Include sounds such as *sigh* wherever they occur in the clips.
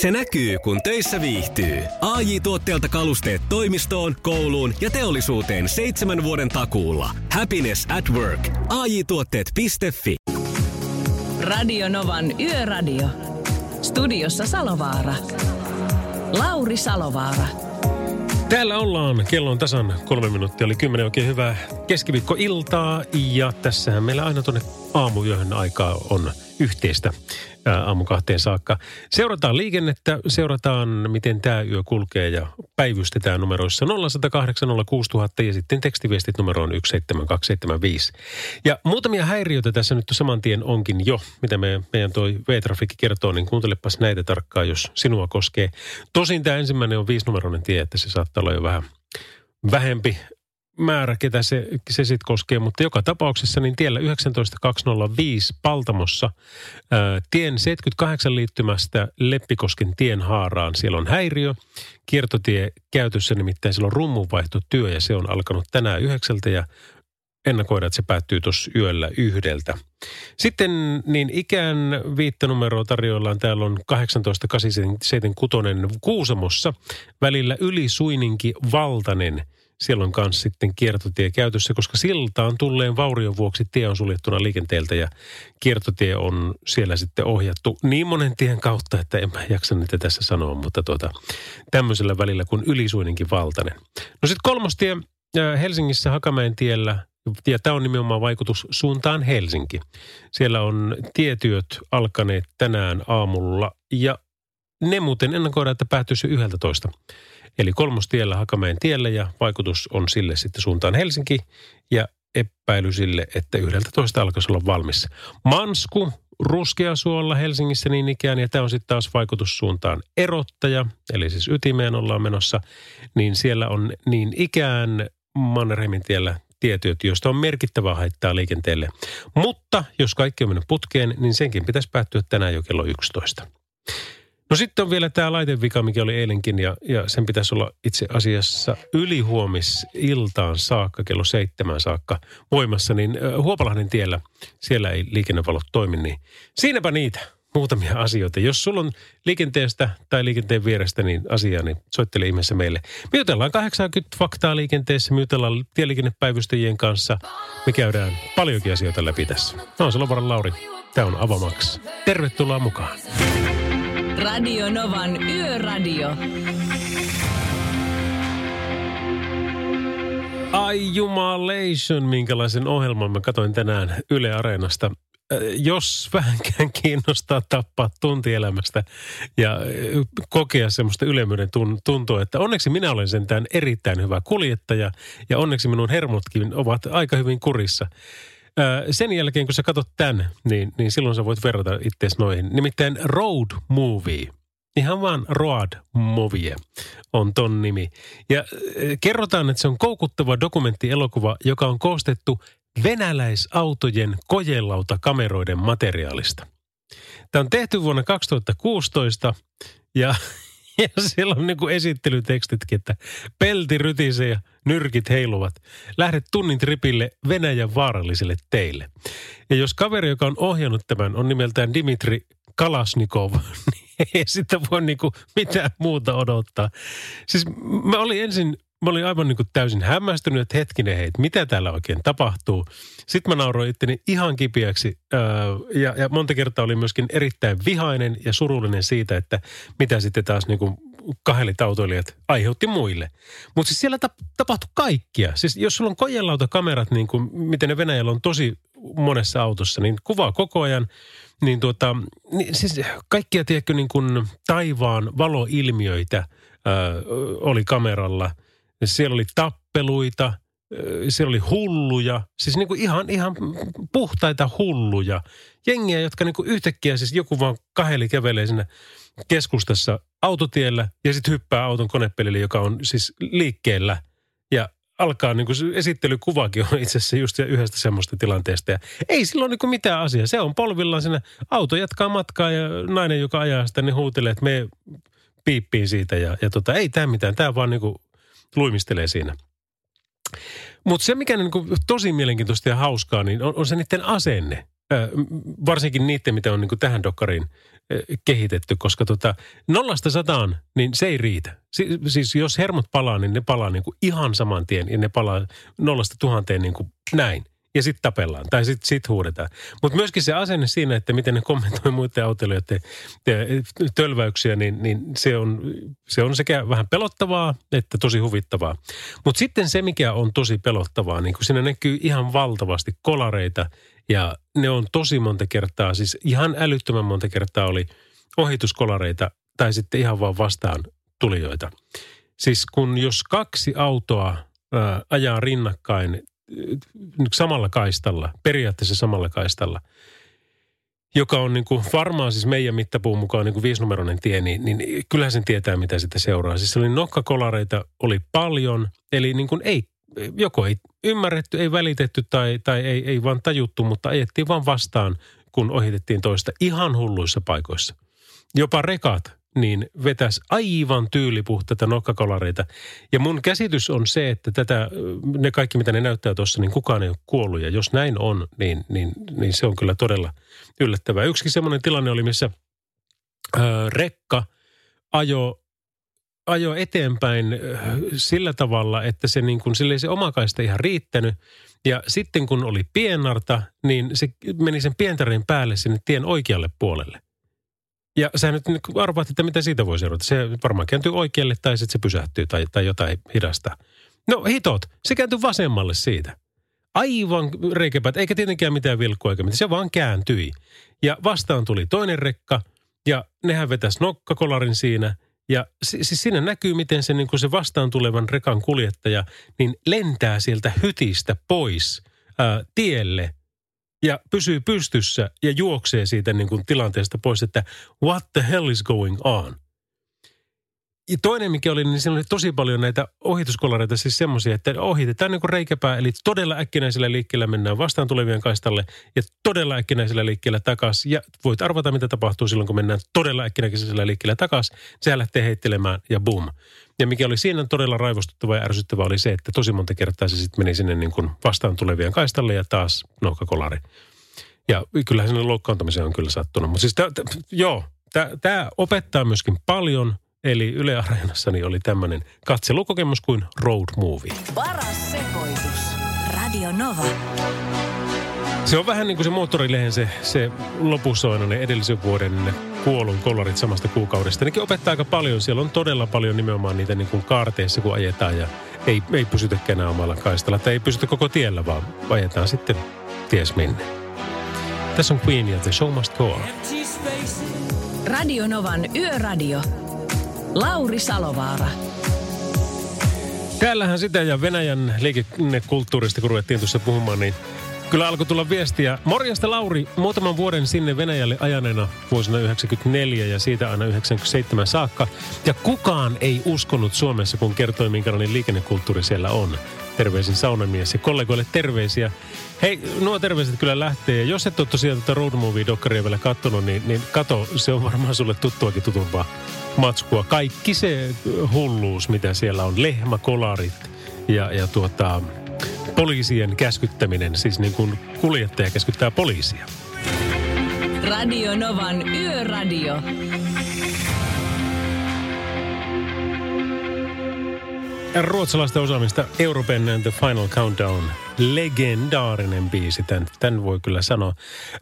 Se näkyy, kun töissä viihtyy. ai tuotteelta kalusteet toimistoon, kouluun ja teollisuuteen seitsemän vuoden takuulla. Happiness at work. ai tuotteetfi Radio Novan Yöradio. Studiossa Salovaara. Lauri Salovaara. Täällä ollaan. Kello on tasan kolme minuuttia. Oli kymmenen oikein hyvää keskiviikkoiltaa. Ja tässähän meillä aina tuonne aamuyöhön aikaa on yhteistä aamu kahteen saakka. Seurataan liikennettä, seurataan miten tämä yö kulkee ja päivystetään numeroissa 0108 06000 ja sitten tekstiviestit numeroon 17275. Ja muutamia häiriöitä tässä nyt saman tien onkin jo, mitä me, meidän toi V-trafikki kertoo, niin kuuntelepas näitä tarkkaan, jos sinua koskee. Tosin tämä ensimmäinen on viisinumeroinen tie, että se saattaa olla jo vähän vähempi määrä, ketä se, se sitten koskee, mutta joka tapauksessa niin tiellä 19205 Paltamossa ää, tien 78 liittymästä Leppikosken tien haaraan. Siellä on häiriö, kiertotie käytössä, nimittäin siellä on rummunvaihtotyö ja se on alkanut tänään yhdeksältä ja ennakoida, että se päättyy tuossa yöllä yhdeltä. Sitten niin ikään viittanumeroa tarjoillaan. Täällä on 18.876 Kuusamossa välillä Yli Suininki Valtanen – siellä on myös sitten kiertotie käytössä, koska siltaan tulleen vaurion vuoksi tie on suljettuna liikenteeltä ja kiertotie on siellä sitten ohjattu niin monen tien kautta, että en mä jaksa niitä tässä sanoa, mutta tuota, tämmöisellä välillä kuin Ylisuinenkin valtainen. No sitten kolmostie Helsingissä Hakamäen tiellä ja tämä on nimenomaan vaikutus suuntaan Helsinki. Siellä on tietyöt alkaneet tänään aamulla ja ne muuten ennakoidaan, että päättyisi 11. Eli kolmostiellä Hakamäen tiellä ja vaikutus on sille sitten suuntaan Helsinki ja epäily sille, että 11 alkaisi olla valmis. Mansku, Ruskeasuolla Helsingissä niin ikään, ja tämä on sitten taas vaikutussuuntaan erottaja, eli siis ytimeen ollaan menossa, niin siellä on niin ikään Mannerheimin tiellä tietyt, joista on merkittävää haittaa liikenteelle. Mutta jos kaikki on mennyt putkeen, niin senkin pitäisi päättyä tänään jo kello 11. No sitten on vielä tämä laitevika, mikä oli eilenkin ja, ja sen pitäisi olla itse asiassa ylihuomis iltaan saakka, kello seitsemän saakka voimassa, niin Huopalahden tiellä, siellä ei liikennevalot toimi, niin siinäpä niitä muutamia asioita. Jos sulla on liikenteestä tai liikenteen vierestä niin asiaa, niin soittele ihmeessä meille. Me jutellaan 80 faktaa liikenteessä, me jutellaan tieliikennepäivystäjien kanssa. Me käydään paljonkin asioita läpi tässä. Mä oon Salovaran Lauri. Tämä on Avamax. Tervetuloa mukaan. Radio Novan Yöradio. Ai jumalation, minkälaisen ohjelman mä katsoin tänään Yle Areenasta. Äh, jos vähänkään kiinnostaa tappaa tuntielämästä ja äh, kokea semmoista ylemmyyden tuntua, että onneksi minä olen sentään erittäin hyvä kuljettaja ja onneksi minun hermotkin ovat aika hyvin kurissa sen jälkeen, kun sä katsot tämän, niin, niin silloin sä voit verrata itseäsi noihin. Nimittäin Road Movie. Ihan vaan Road Movie on ton nimi. Ja kerrotaan, että se on koukuttava dokumenttielokuva, joka on koostettu venäläisautojen kojelauta-kameroiden materiaalista. Tämä on tehty vuonna 2016 ja *laughs* *laughs* ja siellä on niin kuin esittelytekstitkin, että pelti rytisee ja nyrkit heiluvat. Lähdet tunnin tripille Venäjän vaarallisille teille. Ja jos kaveri, joka on ohjannut tämän, on nimeltään Dimitri Kalasnikov, *laughs* niin ei sitä voi niin kuin mitään muuta odottaa. Siis mä olin ensin mä olin aivan niin kuin täysin hämmästynyt, että hetkinen hei, mitä täällä oikein tapahtuu. Sitten mä nauroin itteni ihan kipiäksi ja, ja monta kertaa oli myöskin erittäin vihainen ja surullinen siitä, että mitä sitten taas niin kuin kahdelit autoilijat aiheutti muille. Mutta siis siellä tapahtui kaikkia. Siis jos sulla on kojelauta-kamerat, niin kuin miten ne Venäjällä on tosi monessa autossa, niin kuvaa koko ajan. Niin tuota, niin siis kaikkia, tiedätkö, niin kuin taivaan valoilmiöitä äh, oli kameralla – siellä oli tappeluita, siellä oli hulluja, siis niin kuin ihan, ihan puhtaita hulluja. Jengiä, jotka niin kuin yhtäkkiä siis joku vaan kaheli kävelee sinne keskustassa autotiellä ja sitten hyppää auton konepelille, joka on siis liikkeellä. Ja alkaa niin kuin esittelykuvakin on itse asiassa just yhdestä semmoista tilanteesta. Ja ei silloin niin kuin mitään asiaa. Se on polvillaan sinne. Auto jatkaa matkaa ja nainen, joka ajaa sitä, niin huutelee, että me piippiin siitä. Ja, ja tota, ei tämä mitään. Tämä vaan niin kuin luimistelee siinä. Mutta se, mikä niin tosi mielenkiintoista ja hauskaa, niin on, on se niiden asenne. Ö, varsinkin niiden, mitä on niin tähän dokkariin eh, kehitetty, koska tota, nollasta sataan, niin se ei riitä. Si- siis jos hermot palaa, niin ne palaa niin kuin ihan saman tien ja ne palaa nollasta tuhanteen niin kuin näin ja sitten tapellaan tai sitten sit huudetaan. Mutta myöskin se asenne siinä, että miten ne kommentoi muiden autoilijoiden tölväyksiä, niin, niin se, on, se on sekä vähän pelottavaa että tosi huvittavaa. Mutta sitten se, mikä on tosi pelottavaa, niin kun siinä näkyy ihan valtavasti kolareita ja ne on tosi monta kertaa, siis ihan älyttömän monta kertaa oli ohituskolareita tai sitten ihan vaan vastaan tulijoita. Siis kun jos kaksi autoa ää, ajaa rinnakkain samalla kaistalla, periaatteessa samalla kaistalla, joka on niin kuin varmaan siis meidän mittapuun mukaan niin kuin viisinumeroinen tie, niin, niin kyllähän sen tietää, mitä sitä seuraa. Siis oli nokkakolareita, oli paljon, eli niin kuin ei, joko ei ymmärretty, ei välitetty tai, tai ei, ei vaan tajuttu, mutta ajettiin vaan vastaan, kun ohitettiin toista ihan hulluissa paikoissa. Jopa rekat niin vetäisi aivan tyylipuhtaita nokkakolareita. Ja mun käsitys on se, että tätä, ne kaikki mitä ne näyttää tuossa, niin kukaan ei ole kuollut. Ja jos näin on, niin, niin, niin se on kyllä todella yllättävää. Yksikin semmoinen tilanne oli, missä ää, rekka ajo ajo eteenpäin sillä tavalla, että se, niin kuin, sille ei se omakaista ihan riittänyt. Ja sitten kun oli pienarta, niin se meni sen pientarin päälle sinne tien oikealle puolelle. Ja sä nyt arvaat, että mitä siitä voi seurata. Se varmaan kääntyy oikealle tai sitten se pysähtyy tai, tai jotain hidastaa. No hitot, se kääntyy vasemmalle siitä. Aivan reikäpät, eikä tietenkään mitään vilkkua eikä mitään. Se vaan kääntyi. Ja vastaan tuli toinen rekka ja nehän vetäisi nokkakolarin siinä. Ja siis siinä näkyy, miten se, niin se vastaan tulevan rekan kuljettaja niin lentää sieltä hytistä pois ää, tielle ja pysyy pystyssä ja juoksee siitä niin kuin tilanteesta pois, että what the hell is going on? Ja toinen, mikä oli, niin siinä oli tosi paljon näitä ohituskolareita, siis semmoisia, että ohitetaan niin kuin reikäpää, eli todella äkkinäisellä liikkeellä mennään vastaan tulevien kaistalle ja todella äkkinäisellä liikkeellä takaisin. Ja voit arvata, mitä tapahtuu silloin, kun mennään todella äkkinäisellä liikkeellä takaisin. Se lähtee heittelemään ja boom. Ja mikä oli siinä todella raivostuttava ja ärsyttävä oli se, että tosi monta kertaa se sitten meni sinne niin kuin vastaan tulevien kaistalle ja taas nohkakolari. Ja kyllähän sinne loukkaantamiseen on kyllä sattunut. Mutta siis tää, tää, joo, tämä opettaa myöskin paljon – Eli Yle Areenassani oli tämmöinen katselukokemus kuin road movie. Paras sekoitus. Radio Nova. Se on vähän niin kuin se moottorilehen se, se lopussa on ne edellisen vuoden kuolun kolarit samasta kuukaudesta. Nekin opettaa aika paljon. Siellä on todella paljon nimenomaan niitä niin kuin kaarteissa, kun ajetaan ja ei, ei pysytäkään enää omalla kaistalla. Tai ei pysytä koko tiellä, vaan ajetaan sitten ties minne. Tässä on Queen ja The Show Must Go On. Radio Novan Yöradio. Lauri Salovaara. Täällähän sitä ja Venäjän liikennekulttuurista, kun ruvettiin tuossa puhumaan, niin kyllä alkoi tulla viestiä. Morjesta Lauri, muutaman vuoden sinne Venäjälle ajaneena vuosina 94 ja siitä aina 97 saakka. Ja kukaan ei uskonut Suomessa, kun kertoi, minkälainen liikennekulttuuri siellä on. Terveisin saunamies ja kollegoille terveisiä. Hei, nuo terveiset kyllä lähtee. Jos et ole tosiaan tätä Road Movie-dokkaria vielä katsonut, niin, niin kato, se on varmaan sulle tuttuakin tutumpaa matskua. Kaikki se hulluus, mitä siellä on, lehmäkolarit ja, ja tuota, poliisien käskyttäminen, siis niin kuin kuljettaja käskyttää poliisia. Radio Novan Yöradio. ruotsalaista osaamista Europen and the Final Countdown. Legendaarinen biisi, tämän, tämän voi kyllä sanoa.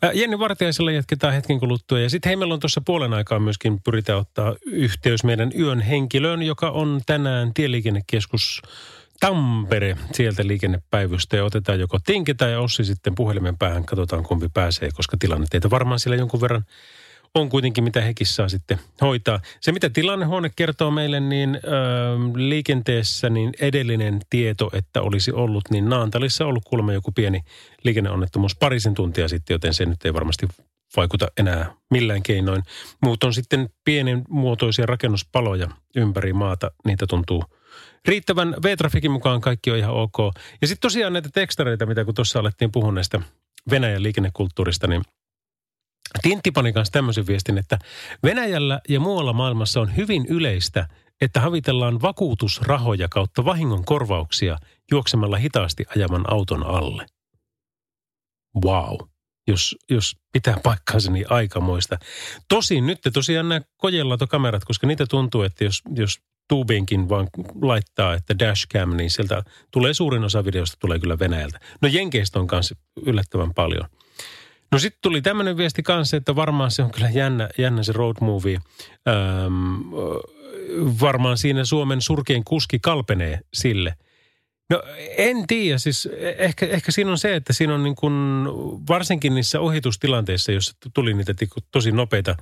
Ää, Jenni Vartiaisella jatketaan hetken kuluttua. Ja sitten hei, meillä on tuossa puolen aikaa myöskin pyritään ottaa yhteys meidän yön henkilöön, joka on tänään Tieliikennekeskus Tampere sieltä liikennepäivystä ja otetaan joko Tinki tai Ossi sitten puhelimen päähän. Katsotaan kumpi pääsee, koska tilanne teitä varmaan siellä jonkun verran on kuitenkin, mitä hekin saa sitten hoitaa. Se, mitä tilannehuone kertoo meille, niin ö, liikenteessä niin edellinen tieto, että olisi ollut, niin Naantalissa ollut kuulemma joku pieni liikenneonnettomuus parisen tuntia sitten, joten se nyt ei varmasti vaikuta enää millään keinoin. Muut on sitten pienen muotoisia rakennuspaloja ympäri maata. Niitä tuntuu riittävän. V-trafikin mukaan kaikki on ihan ok. Ja sitten tosiaan näitä tekstareita, mitä kun tuossa alettiin puhua näistä Venäjän liikennekulttuurista, niin Tintti pani kanssa tämmöisen viestin, että Venäjällä ja muualla maailmassa on hyvin yleistä, että havitellaan vakuutusrahoja kautta vahingon korvauksia juoksemalla hitaasti ajaman auton alle. Wow. jos, jos pitää paikkaansa, niin aikamoista. Tosin nyt tosiaan nämä kojelatokamerat, koska niitä tuntuu, että jos, jos tuubiinkin vaan laittaa, että dashcam, niin sieltä tulee suurin osa videosta tulee kyllä Venäjältä. No Jenkeistä on kanssa yllättävän paljon. No sitten tuli tämmöinen viesti kanssa, että varmaan se on kyllä jännä, jännä se road movie. Öm, varmaan siinä Suomen surkein kuski kalpenee sille. No en tiedä, siis ehkä, ehkä siinä on se, että siinä on niin kuin, varsinkin niissä ohitustilanteissa, jossa tuli niitä tosi nopeita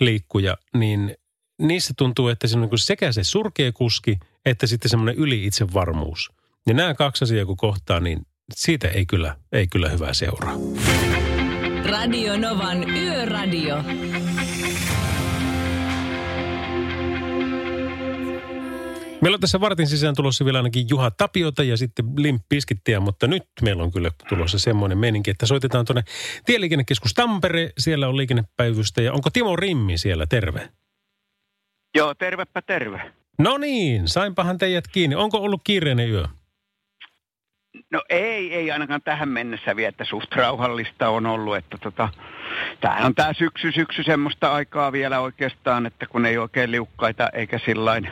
liikkuja, niin niissä tuntuu, että se on niin sekä se surkea kuski, että sitten semmoinen yli itsevarmuus. Ja nämä kaksi asiaa kun kohtaa, niin siitä ei kyllä, ei kyllä hyvää seuraa. Radio Novan Yöradio. Meillä on tässä vartin sisään tulossa vielä ainakin Juha Tapiota ja sitten Limp Piskittiä, mutta nyt meillä on kyllä tulossa semmoinen meininki, että soitetaan tuonne Tieliikennekeskus Tampere. Siellä on liikennepäivystä ja onko Timo Rimmi siellä? Terve. Joo, tervepä terve. No niin, sainpahan teidät kiinni. Onko ollut kiireinen yö? No ei, ei ainakaan tähän mennessä vielä, että suht rauhallista on ollut, että tota, tämähän on tämä syksy, syksy semmoista aikaa vielä oikeastaan, että kun ei oikein liukkaita eikä sillain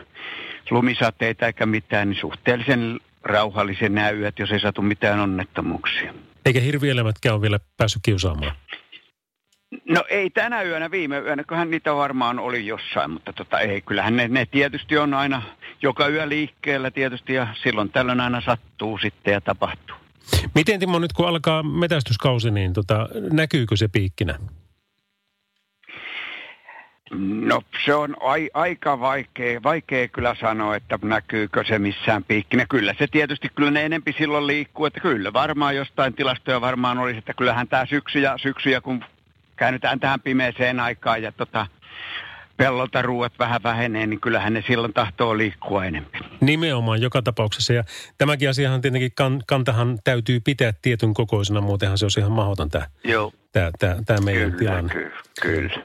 lumisateita eikä mitään, niin suhteellisen rauhallisen nämä yöt, jos ei satu mitään onnettomuuksia. Eikä hirvielämätkään ole vielä päässyt kiusaamaan? No ei tänä yönä, viime yönä, kyllähän niitä varmaan oli jossain, mutta tota, ei, kyllähän ne, ne tietysti on aina joka yö liikkeellä tietysti ja silloin tällöin aina sattuu sitten ja tapahtuu. Miten Timo nyt kun alkaa metästyskausi, niin tota, näkyykö se piikkinä? No se on ai, aika vaikea, vaikea kyllä sanoa, että näkyykö se missään piikkinä. Kyllä se tietysti, kyllä ne enempi silloin liikkuu, että kyllä varmaan jostain tilastoja varmaan olisi, että kyllähän tämä syksy ja, syksy ja kun käännytään tähän pimeeseen aikaan ja tota, pellolta ruuat vähän vähenee, niin kyllähän ne silloin tahtoo liikkua enemmän. Nimenomaan joka tapauksessa. Ja tämäkin asiahan tietenkin kan, kantahan täytyy pitää tietyn kokoisena, muutenhan se olisi ihan mahdoton tämä, Joo. tämä, tämä, tämä meidän kyllä, tilanne. Kyllä, kyllä.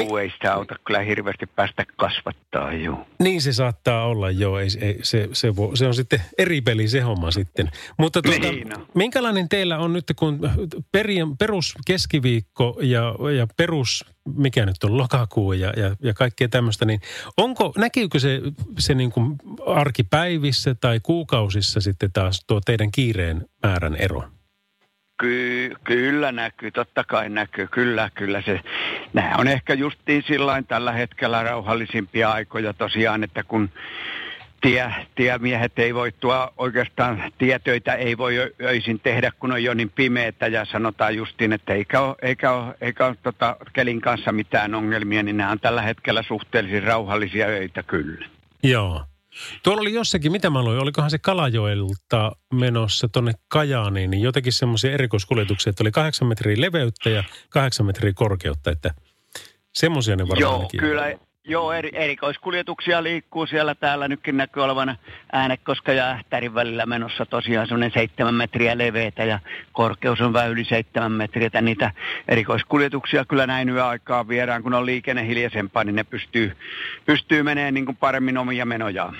Joo, ei sitä auta kyllä hirveästi päästä kasvattaa, joo. Niin se saattaa olla, joo. Ei, ei, se, se, vo, se on sitten eri peli se homma sitten. Mutta tuota, Niin on. minkälainen teillä on nyt, kun peri, perus keskiviikko ja, ja perus, mikä nyt on lokakuu ja, ja, ja kaikkea tämmöistä, niin onko, näkyykö se, se niin kuin arkipäivissä tai kuukausissa sitten taas tuo teidän kiireen määrän ero? Ky- kyllä näkyy, totta kai näkyy, kyllä, kyllä se. Nämä on ehkä justiin sillain tällä hetkellä rauhallisimpia aikoja tosiaan, että kun tie, tiemiehet ei voi tuo oikeastaan tietöitä ei voi öisin tehdä, kun on jo niin pimeätä ja sanotaan justiin, että eikä ole, eikä ole, eikä ole tota, kelin kanssa mitään ongelmia, niin nämä on tällä hetkellä suhteellisen rauhallisia öitä kyllä. Joo. Tuolla oli jossakin, mitä mä luin, olikohan se Kalajoelta menossa tonne Kajaaniin, niin jotenkin semmoisia erikoiskuljetuksia, että oli kahdeksan metriä leveyttä ja kahdeksan metriä korkeutta, että semmoisia ne varmaan Joo, kyllä. Joo, eri, erikoiskuljetuksia liikkuu siellä. Täällä nytkin näkyy olevan Äänekoska ja Ähtärin välillä menossa tosiaan semmoinen seitsemän metriä leveitä ja korkeus on vähän yli seitsemän metriä. Että niitä erikoiskuljetuksia kyllä näin yöaikaan viedään, kun on liikenne hiljaisempaa, niin ne pystyy, pystyy menemään niin paremmin omia menojaan.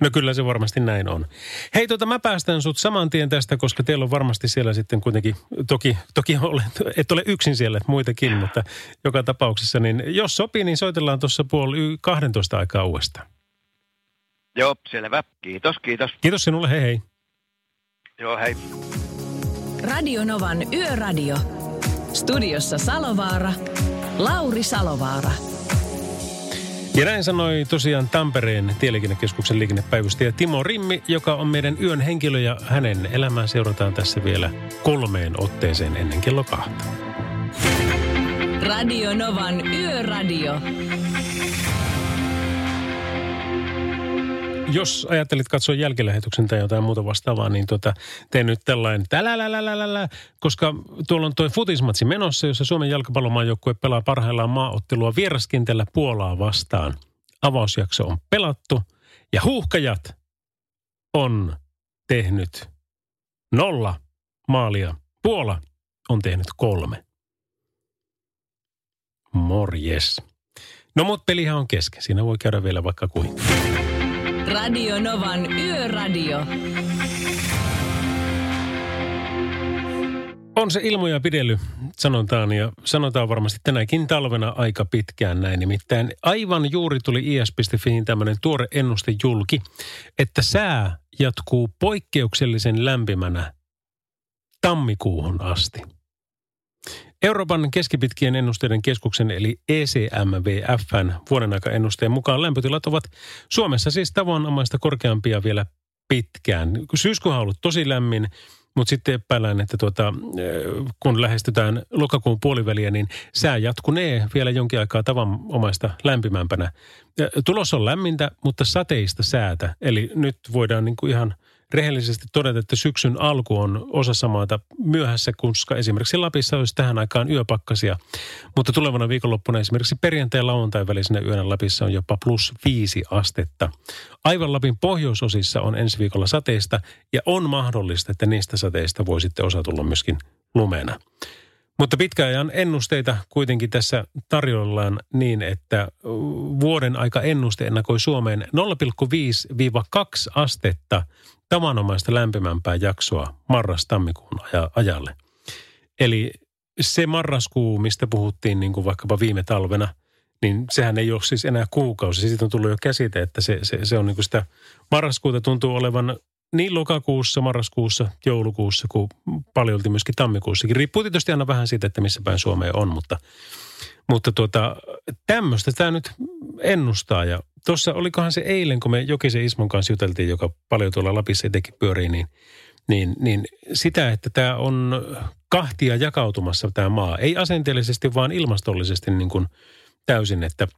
No kyllä se varmasti näin on. Hei, tota, mä päästän sut saman tien tästä, koska teillä on varmasti siellä sitten kuitenkin, toki, toki olet, et ole yksin siellä, muitakin, mutta joka tapauksessa, niin jos sopii, niin soitellaan tuossa puoli y- 12 aikaa uudestaan. Joo, selvä. Kiitos, kiitos. Kiitos sinulle, hei hei. Joo, hei. Radio Novan Yöradio. Studiossa Salovaara. Lauri Salovaara. Ja näin sanoi tosiaan Tampereen tieliikennekeskuksen liikennepäivystäjä Timo Rimmi, joka on meidän yön henkilö ja hänen elämää seurataan tässä vielä kolmeen otteeseen ennen kello kahta. Radio Novan Yöradio. Jos ajattelit katsoa jälkilähetyksen tai jotain muuta vastaavaa, niin tota, tee nyt tällainen koska tuolla on tuo futismatsi menossa, jossa Suomen jalkapallomaajoukkue pelaa parhaillaan maaottelua vieraskintällä Puolaa vastaan. Avausjakso on pelattu ja huuhkajat on tehnyt nolla maalia. Puola on tehnyt kolme. Morjes. No mut pelihän on kesken. Siinä voi käydä vielä vaikka kuinka. Radio Novan Yöradio. On se ilmo ja pidely, sanotaan, ja sanotaan varmasti tänäkin talvena aika pitkään näin. Nimittäin aivan juuri tuli is.fiin tämmöinen tuore ennuste julki, että sää jatkuu poikkeuksellisen lämpimänä tammikuuhun asti. Euroopan keskipitkien ennusteiden keskuksen eli ECMVFn vuoden ennusteen mukaan lämpötilat ovat Suomessa siis tavanomaista korkeampia vielä pitkään. Syyskuuhan on ollut tosi lämmin, mutta sitten epäillään, että tuota, kun lähestytään lokakuun puoliväliä, niin sää jatkunee vielä jonkin aikaa tavanomaista lämpimämpänä. Tulos on lämmintä, mutta sateista säätä. Eli nyt voidaan niin kuin ihan – rehellisesti todeta, että syksyn alku on osassa maata myöhässä, koska esimerkiksi Lapissa olisi tähän aikaan yöpakkasia. Mutta tulevana viikonloppuna esimerkiksi perjantai- ja lauantai välisenä yönä Lapissa on jopa plus viisi astetta. Aivan Lapin pohjoisosissa on ensi viikolla sateista ja on mahdollista, että niistä sateista voi sitten osa tulla myöskin lumena. Mutta pitkäajan ennusteita kuitenkin tässä tarjollaan niin, että vuoden aika ennuste ennakoi Suomeen 0,5-2 astetta tavanomaista lämpimämpää jaksoa marras-tammikuun ajalle. Eli se marraskuu, mistä puhuttiin niin kuin vaikkapa viime talvena, niin sehän ei ole siis enää kuukausi. Siitä on tullut jo käsite, että se, se, se on niin kuin sitä marraskuuta tuntuu olevan niin lokakuussa, marraskuussa, joulukuussa kuin paljolti myöskin tammikuussakin. Riippuu tietysti aina vähän siitä, että missä päin Suomea on, mutta, mutta tuota, tämmöistä tämä nyt ennustaa. Ja tuossa olikohan se eilen, kun me Jokisen Ismon kanssa juteltiin, joka paljon tuolla Lapissa etenkin pyörii, niin, niin, niin sitä, että tämä on kahtia jakautumassa tämä maa. Ei asenteellisesti, vaan ilmastollisesti niin kuin täysin, että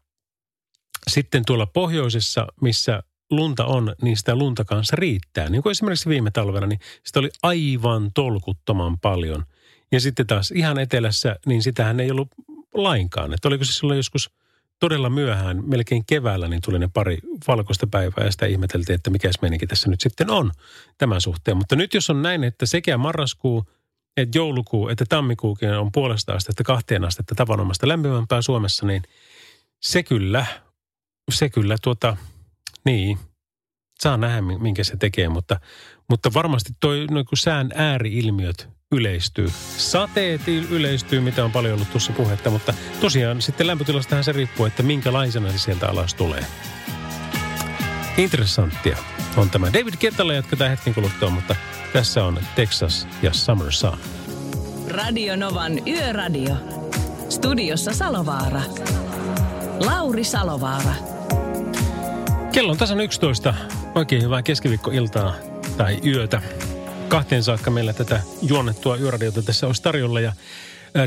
sitten tuolla pohjoisessa, missä lunta on, niin sitä lunta kanssa riittää. Niin kuin esimerkiksi viime talvena, niin sitä oli aivan tolkuttoman paljon. Ja sitten taas ihan etelässä, niin sitähän ei ollut lainkaan. Että oliko se silloin joskus todella myöhään, melkein keväällä, niin tuli ne pari valkoista päivää ja sitä ihmeteltiin, että mikä meininki tässä nyt sitten on tämän suhteen. Mutta nyt jos on näin, että sekä marraskuu, että joulukuu, että tammikuukin on puolesta astetta kahteen astetta tavanomaista lämpimämpää Suomessa, niin se kyllä, se kyllä tuota, niin, saa nähdä minkä se tekee, mutta, mutta varmasti toi no, kun sään ääriilmiöt yleistyy. Sateet yleistyy, mitä on paljon ollut tuossa puhetta, mutta tosiaan sitten lämpötilastahan se riippuu, että minkälaisena se sieltä alas tulee. Interessanttia on tämä. David Kettalle jatketaan hetken kuluttua, mutta tässä on Texas ja Summer Sun. Radio Novan Yöradio. Studiossa Salovaara. Lauri Salovaara. Kello on tasan 11. Oikein hyvää keskiviikkoiltaa tai yötä kahteen saakka meillä tätä juonnettua yöradiota tässä olisi tarjolla. Ja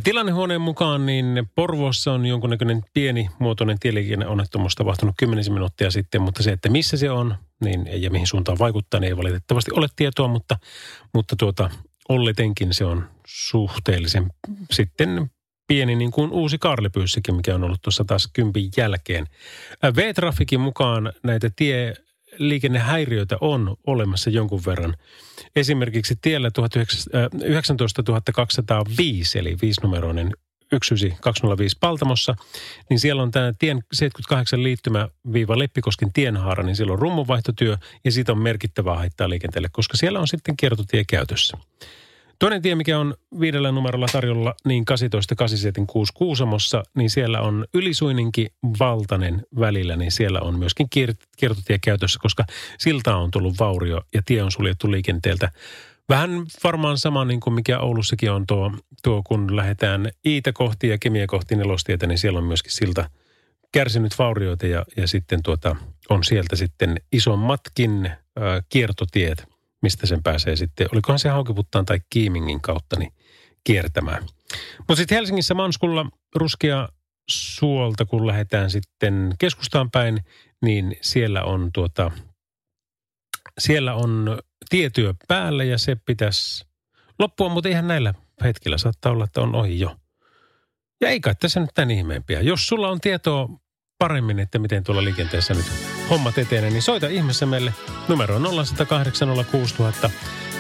Tilannehuoneen mukaan niin Porvoossa on jonkunnäköinen pieni muotoinen tieliikenneonnettomuus tapahtunut kymmenisen minuuttia sitten, mutta se, että missä se on niin, ja mihin suuntaan vaikuttaa, niin ei valitettavasti ole tietoa, mutta, mutta tuota, olletenkin se on suhteellisen sitten pieni niin kuin uusi Karlipyyssäkin, mikä on ollut tuossa taas kympin jälkeen. V-trafikin mukaan näitä tie liikennehäiriöitä on olemassa jonkun verran. Esimerkiksi tiellä 19 205, eli viisinumeroinen 19205 Paltamossa, niin siellä on tämä tien 78 liittymä viiva Leppikosken tienhaara, niin siellä on rummunvaihtotyö ja siitä on merkittävää haittaa liikenteelle, koska siellä on sitten kiertotie käytössä. Toinen tie, mikä on viidellä numerolla tarjolla, niin 18 87 6 Kuusamossa, niin siellä on Ylisuininki Valtanen välillä, niin siellä on myöskin kiertotie käytössä, koska silta on tullut vaurio ja tie on suljettu liikenteeltä. Vähän varmaan sama niin kuin mikä Oulussakin on tuo, tuo kun lähdetään Iitä kohti ja Kemiä kohti nelostietä, niin siellä on myöskin silta kärsinyt vaurioita ja, ja sitten tuota, on sieltä sitten isommatkin äh, kiertotiet – mistä sen pääsee sitten, olikohan se Haukiputtaan tai Kiimingin kautta niin kiertämään. Mutta sitten Helsingissä Manskulla ruskea suolta, kun lähdetään sitten keskustaan päin, niin siellä on tuota, siellä on tietyö päällä ja se pitäisi loppua, mutta ihan näillä hetkillä saattaa olla, että on ohi jo. Ja ei kai tässä nyt tämän ihmeempiä. Jos sulla on tietoa paremmin, että miten tuolla liikenteessä nyt hommat etenee, niin soita ihmeessä meille numero 0806000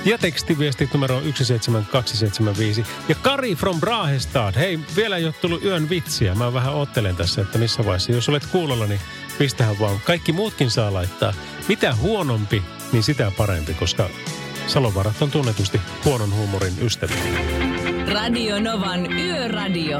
ja tekstiviestit numero 17275. Ja Kari from Brahestad, hei, vielä ei ole tullut yön vitsiä. Mä vähän ottelen tässä, että missä vaiheessa. Jos olet kuulolla, niin pistähän vaan. Kaikki muutkin saa laittaa. Mitä huonompi, niin sitä parempi, koska Salovarat on tunnetusti huonon huumorin ystäviä. Radio Novan Yöradio.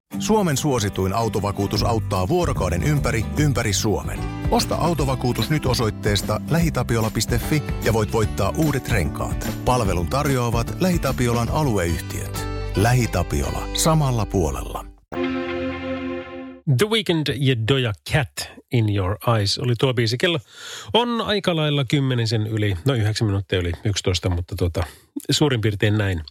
Suomen suosituin autovakuutus auttaa vuorokauden ympäri, ympäri Suomen. Osta autovakuutus nyt osoitteesta lähitapiola.fi ja voit voittaa uudet renkaat. Palvelun tarjoavat LähiTapiolan alueyhtiöt. LähiTapiola. Samalla puolella. The Weekend ja Doja Cat in Your Eyes oli tuo biisi. Kello on aika lailla kymmenisen yli, no yhdeksän minuuttia yli 11, mutta tuota, suurin piirtein näin.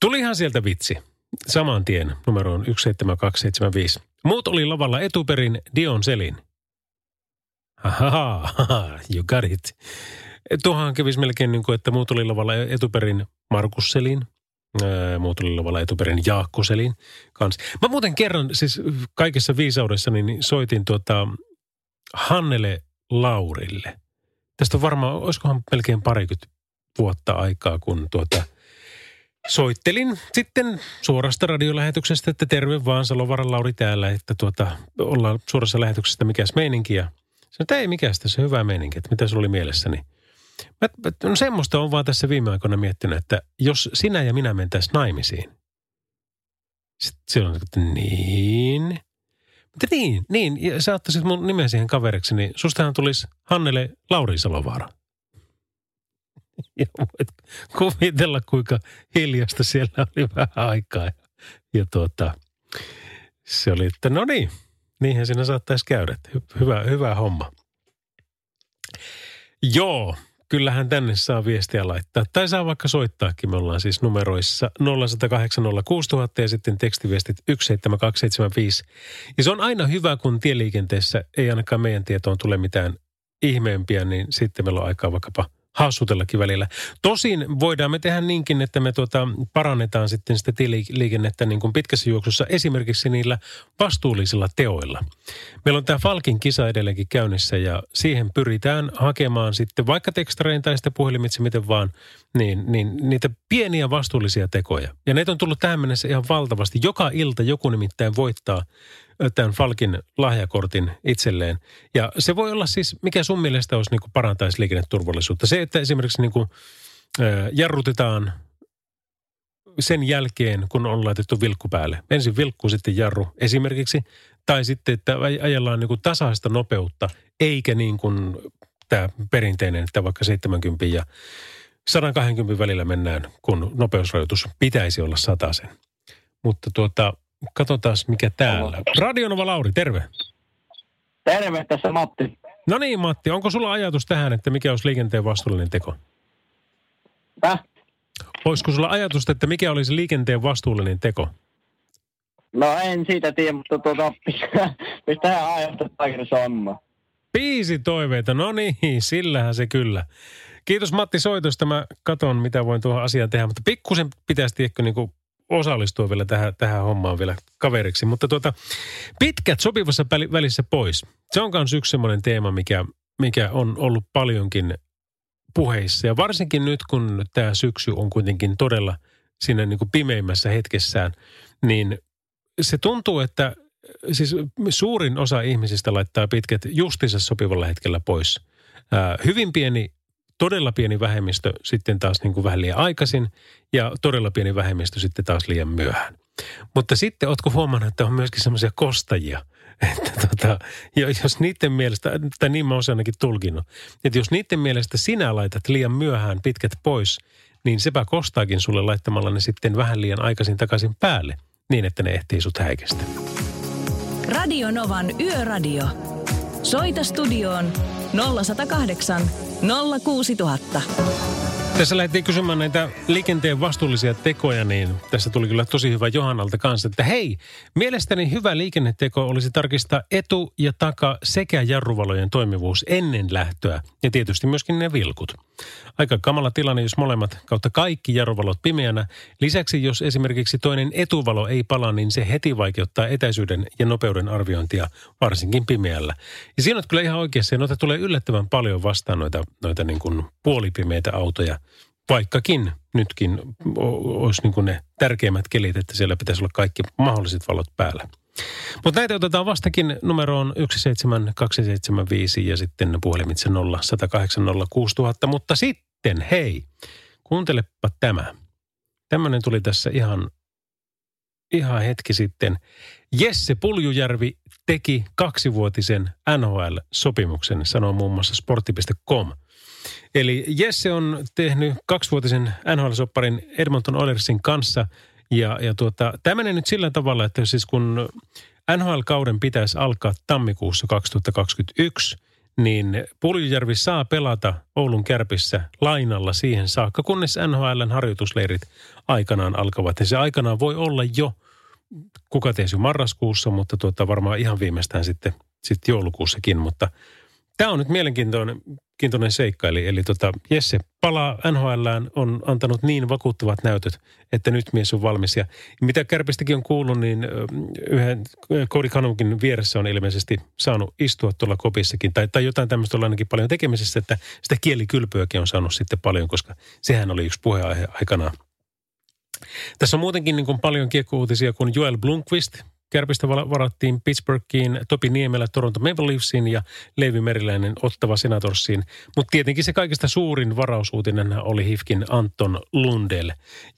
Tulihan sieltä vitsi. Saman tien numero on 17275. Muut oli lavalla etuperin Dion Selin. Ahaha, you got it. Tuohan kävisi melkein niin kuin, että muut oli lavalla etuperin Markus Selin. Muut oli lavalla etuperin Jaakko Selin kanssa. Mä muuten kerran, siis kaikessa viisaudessani, niin soitin tuota Hannele Laurille. Tästä on varmaan, olisikohan melkein parikymmentä vuotta aikaa, kun tuota – soittelin sitten suorasta radiolähetyksestä, että terve vaan Salovaran Lauri täällä, että tuota, ollaan suorassa lähetyksessä, mikäs meininki. Ja sanoin, että ei mikäs tässä hyvä meininki, että mitä sulla oli mielessäni. Mä, no semmoista on vaan tässä viime aikoina miettinyt, että jos sinä ja minä mentäisiin naimisiin. Sitten silloin, että niin. Mutta niin, niin, ja sä ottaisit mun nimen siihen kaveriksi, niin sustahan tulisi Hannele Lauri Salovaara. Ja voit kuvitella, kuinka hiljasta siellä oli vähän aikaa. Ja, ja tuota, se oli, että no niin, niinhän siinä saattaisi käydä. Hy- Hyvä, hyvä homma. Joo, kyllähän tänne saa viestiä laittaa. Tai saa vaikka soittaakin. Me ollaan siis numeroissa 0806000 ja sitten tekstiviestit 17275. Ja se on aina hyvä, kun tieliikenteessä ei ainakaan meidän tietoon tule mitään ihmeempiä, niin sitten meillä on aikaa vaikkapa – hassutellakin välillä. Tosin voidaan me tehdä niinkin, että me tuota, parannetaan sitten sitä liikennettä niin kuin pitkässä juoksussa esimerkiksi niillä vastuullisilla teoilla. Meillä on tämä Falkin kisa edelleenkin käynnissä ja siihen pyritään hakemaan sitten vaikka tekstarein tai sitten puhelimitse miten vaan, niin, niin niitä pieniä vastuullisia tekoja. Ja näitä on tullut tähän mennessä ihan valtavasti. Joka ilta joku nimittäin voittaa tämän Falkin lahjakortin itselleen. Ja se voi olla siis, mikä sun mielestä olisi niin kuin parantaisi liikenneturvallisuutta. Se, että esimerkiksi niin kuin, jarrutetaan sen jälkeen, kun on laitettu vilkku päälle. Ensin vilkku, sitten jarru esimerkiksi. Tai sitten, että ajellaan niin kuin tasaista nopeutta, eikä niin kuin tämä perinteinen, että vaikka 70 ja 120 välillä mennään, kun nopeusrajoitus pitäisi olla sen. Mutta tuota, Katsotaan, mikä täällä. Radionova Lauri, terve. Terve, tässä Matti. No niin, Matti. Onko sulla ajatus tähän, että mikä olisi liikenteen vastuullinen teko? Täh? Olisiko sulla ajatusta, että mikä olisi liikenteen vastuullinen teko? No en siitä tiedä, mutta tuota, *laughs* pistää ajasta kaikille somma. Biisi toiveita, no niin, sillähän se kyllä. Kiitos Matti soitosta, mä katon mitä voin tuohon asiaan tehdä, mutta pikkusen pitäisi tiedätkö niin kuin osallistua vielä tähän, tähän hommaan vielä kaveriksi. Mutta tuota, pitkät sopivassa välissä pois. Se on myös yksi semmoinen teema, mikä, mikä on ollut paljonkin puheissa. Ja varsinkin nyt, kun tämä syksy on kuitenkin todella siinä niin kuin pimeimmässä hetkessään, niin se tuntuu, että siis suurin osa ihmisistä laittaa pitkät justiinsa sopivalla hetkellä pois. Ää, hyvin pieni todella pieni vähemmistö sitten taas niin kuin vähän liian aikaisin ja todella pieni vähemmistö sitten taas liian myöhään. Mutta sitten ootko huomannut, että on myöskin semmoisia kostajia, *laughs* että tota, jos niiden mielestä, tai niin mä oon ainakin tulkinut, että jos niiden mielestä sinä laitat liian myöhään pitkät pois, niin sepä kostaakin sulle laittamalla ne sitten vähän liian aikaisin takaisin päälle, niin että ne ehtii sut häikästä. Radio Novan Yöradio. Soita studioon 0108 06000. Tässä lähdettiin kysymään näitä liikenteen vastuullisia tekoja, niin tässä tuli kyllä tosi hyvä Johannalta kanssa, että hei, mielestäni hyvä liikenneteko olisi tarkistaa etu- ja taka sekä jarruvalojen toimivuus ennen lähtöä ja tietysti myöskin ne vilkut. Aika kamala tilanne, jos molemmat kautta kaikki jarruvalot pimeänä. Lisäksi jos esimerkiksi toinen etuvalo ei pala, niin se heti vaikeuttaa etäisyyden ja nopeuden arviointia, varsinkin pimeällä. Ja siinä on kyllä ihan oikeassa, ja noita tulee yllättävän paljon vastaan noita, noita niin kuin puolipimeitä autoja vaikkakin nytkin olisi niin ne tärkeimmät kelit, että siellä pitäisi olla kaikki mahdolliset valot päällä. Mutta näitä otetaan vastakin numeroon 17275 ja sitten puhelimitse 0 Mutta sitten, hei, kuuntelepa tämä. Tämmöinen tuli tässä ihan, ihan hetki sitten. Jesse Puljujärvi teki kaksivuotisen NHL-sopimuksen, sanoo muun muassa sportti.com. Eli Jesse on tehnyt kaksivuotisen NHL-sopparin Edmonton Oilersin kanssa. Ja, ja tuota, tämä nyt sillä tavalla, että siis kun NHL-kauden pitäisi alkaa tammikuussa 2021, niin Puljujärvi saa pelata Oulun kärpissä lainalla siihen saakka, kunnes NHLn harjoitusleirit aikanaan alkavat. Ja se aikanaan voi olla jo, kuka teisi marraskuussa, mutta tuota, varmaan ihan viimeistään sitten, sitten joulukuussakin. Mutta tämä on nyt mielenkiintoinen mielenkiintoinen seikka. Eli, eli tota, Jesse palaa NHLään, on antanut niin vakuuttavat näytöt, että nyt mies on valmis. Ja mitä Kärpistäkin on kuullut, niin yhden Cody Kanunkin vieressä on ilmeisesti saanut istua tuolla kopissakin. Tai, tai jotain tämmöistä on ainakin paljon tekemisessä, että sitä kielikylpyäkin on saanut sitten paljon, koska sehän oli yksi puheenaihe aikanaan. Tässä on muutenkin niin kuin paljon kiekkouutisia, kun Joel Blomqvist, Kärpistä varattiin Pittsburghiin, Topi Niemelä Toronto Maple Leafsiin ja Leivi Meriläinen Ottava Senatorsiin. Mutta tietenkin se kaikista suurin varausuutinen oli Hifkin Anton Lundell,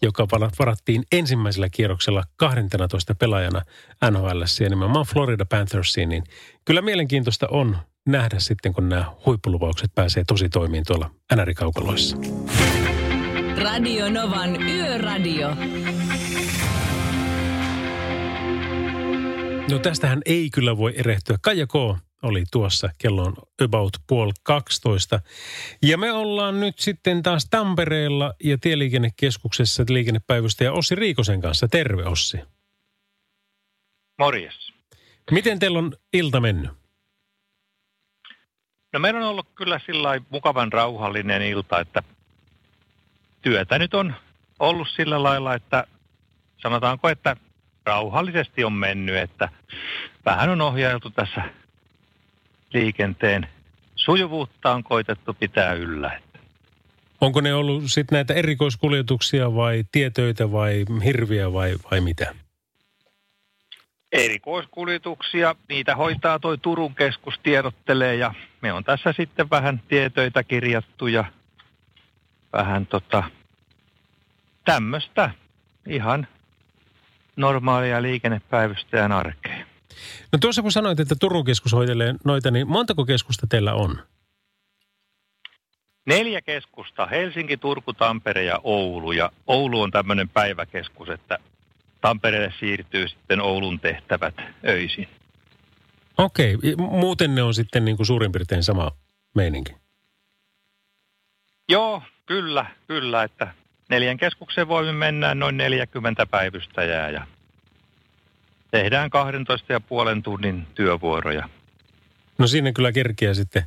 joka varattiin ensimmäisellä kierroksella 12 pelaajana NHL ja nimenomaan Florida Panthersiin. Niin kyllä mielenkiintoista on nähdä sitten, kun nämä huippuluvaukset pääsee tosi toimiin tuolla NR-kaukaloissa. Radio Novan Yöradio. No tästähän ei kyllä voi erehtyä. Kaija K. oli tuossa, kello on about puoli 12. Ja me ollaan nyt sitten taas Tampereella ja Tieliikennekeskuksessa liikennepäivystäjä Ossi Riikosen kanssa. Terve Ossi. Morjes. Miten teillä on ilta mennyt? No meillä on ollut kyllä sillä mukavan rauhallinen ilta, että työtä nyt on ollut sillä lailla, että sanotaanko, että rauhallisesti on mennyt, että vähän on ohjailtu tässä liikenteen sujuvuutta on koitettu pitää yllä. Onko ne ollut sitten näitä erikoiskuljetuksia vai tietöitä vai hirviä vai, vai mitä? Erikoiskuljetuksia, niitä hoitaa toi Turun keskus tiedottelee ja me on tässä sitten vähän tietöitä kirjattu ja vähän tota tämmöistä ihan normaalia liikennepäivystäjän arkea. No tuossa kun sanoit, että Turun keskus hoitelee noita, niin montako keskusta teillä on? Neljä keskusta, Helsinki, Turku, Tampere ja Oulu. Ja Oulu on tämmöinen päiväkeskus, että Tampereelle siirtyy sitten Oulun tehtävät öisin. Okei, muuten ne on sitten niin kuin suurin piirtein sama meininki. Joo, kyllä, kyllä, että neljän keskuksen voimin mennään noin 40 päivystäjää ja tehdään 12 ja puolen tunnin työvuoroja. No siinä kyllä kerkeä sitten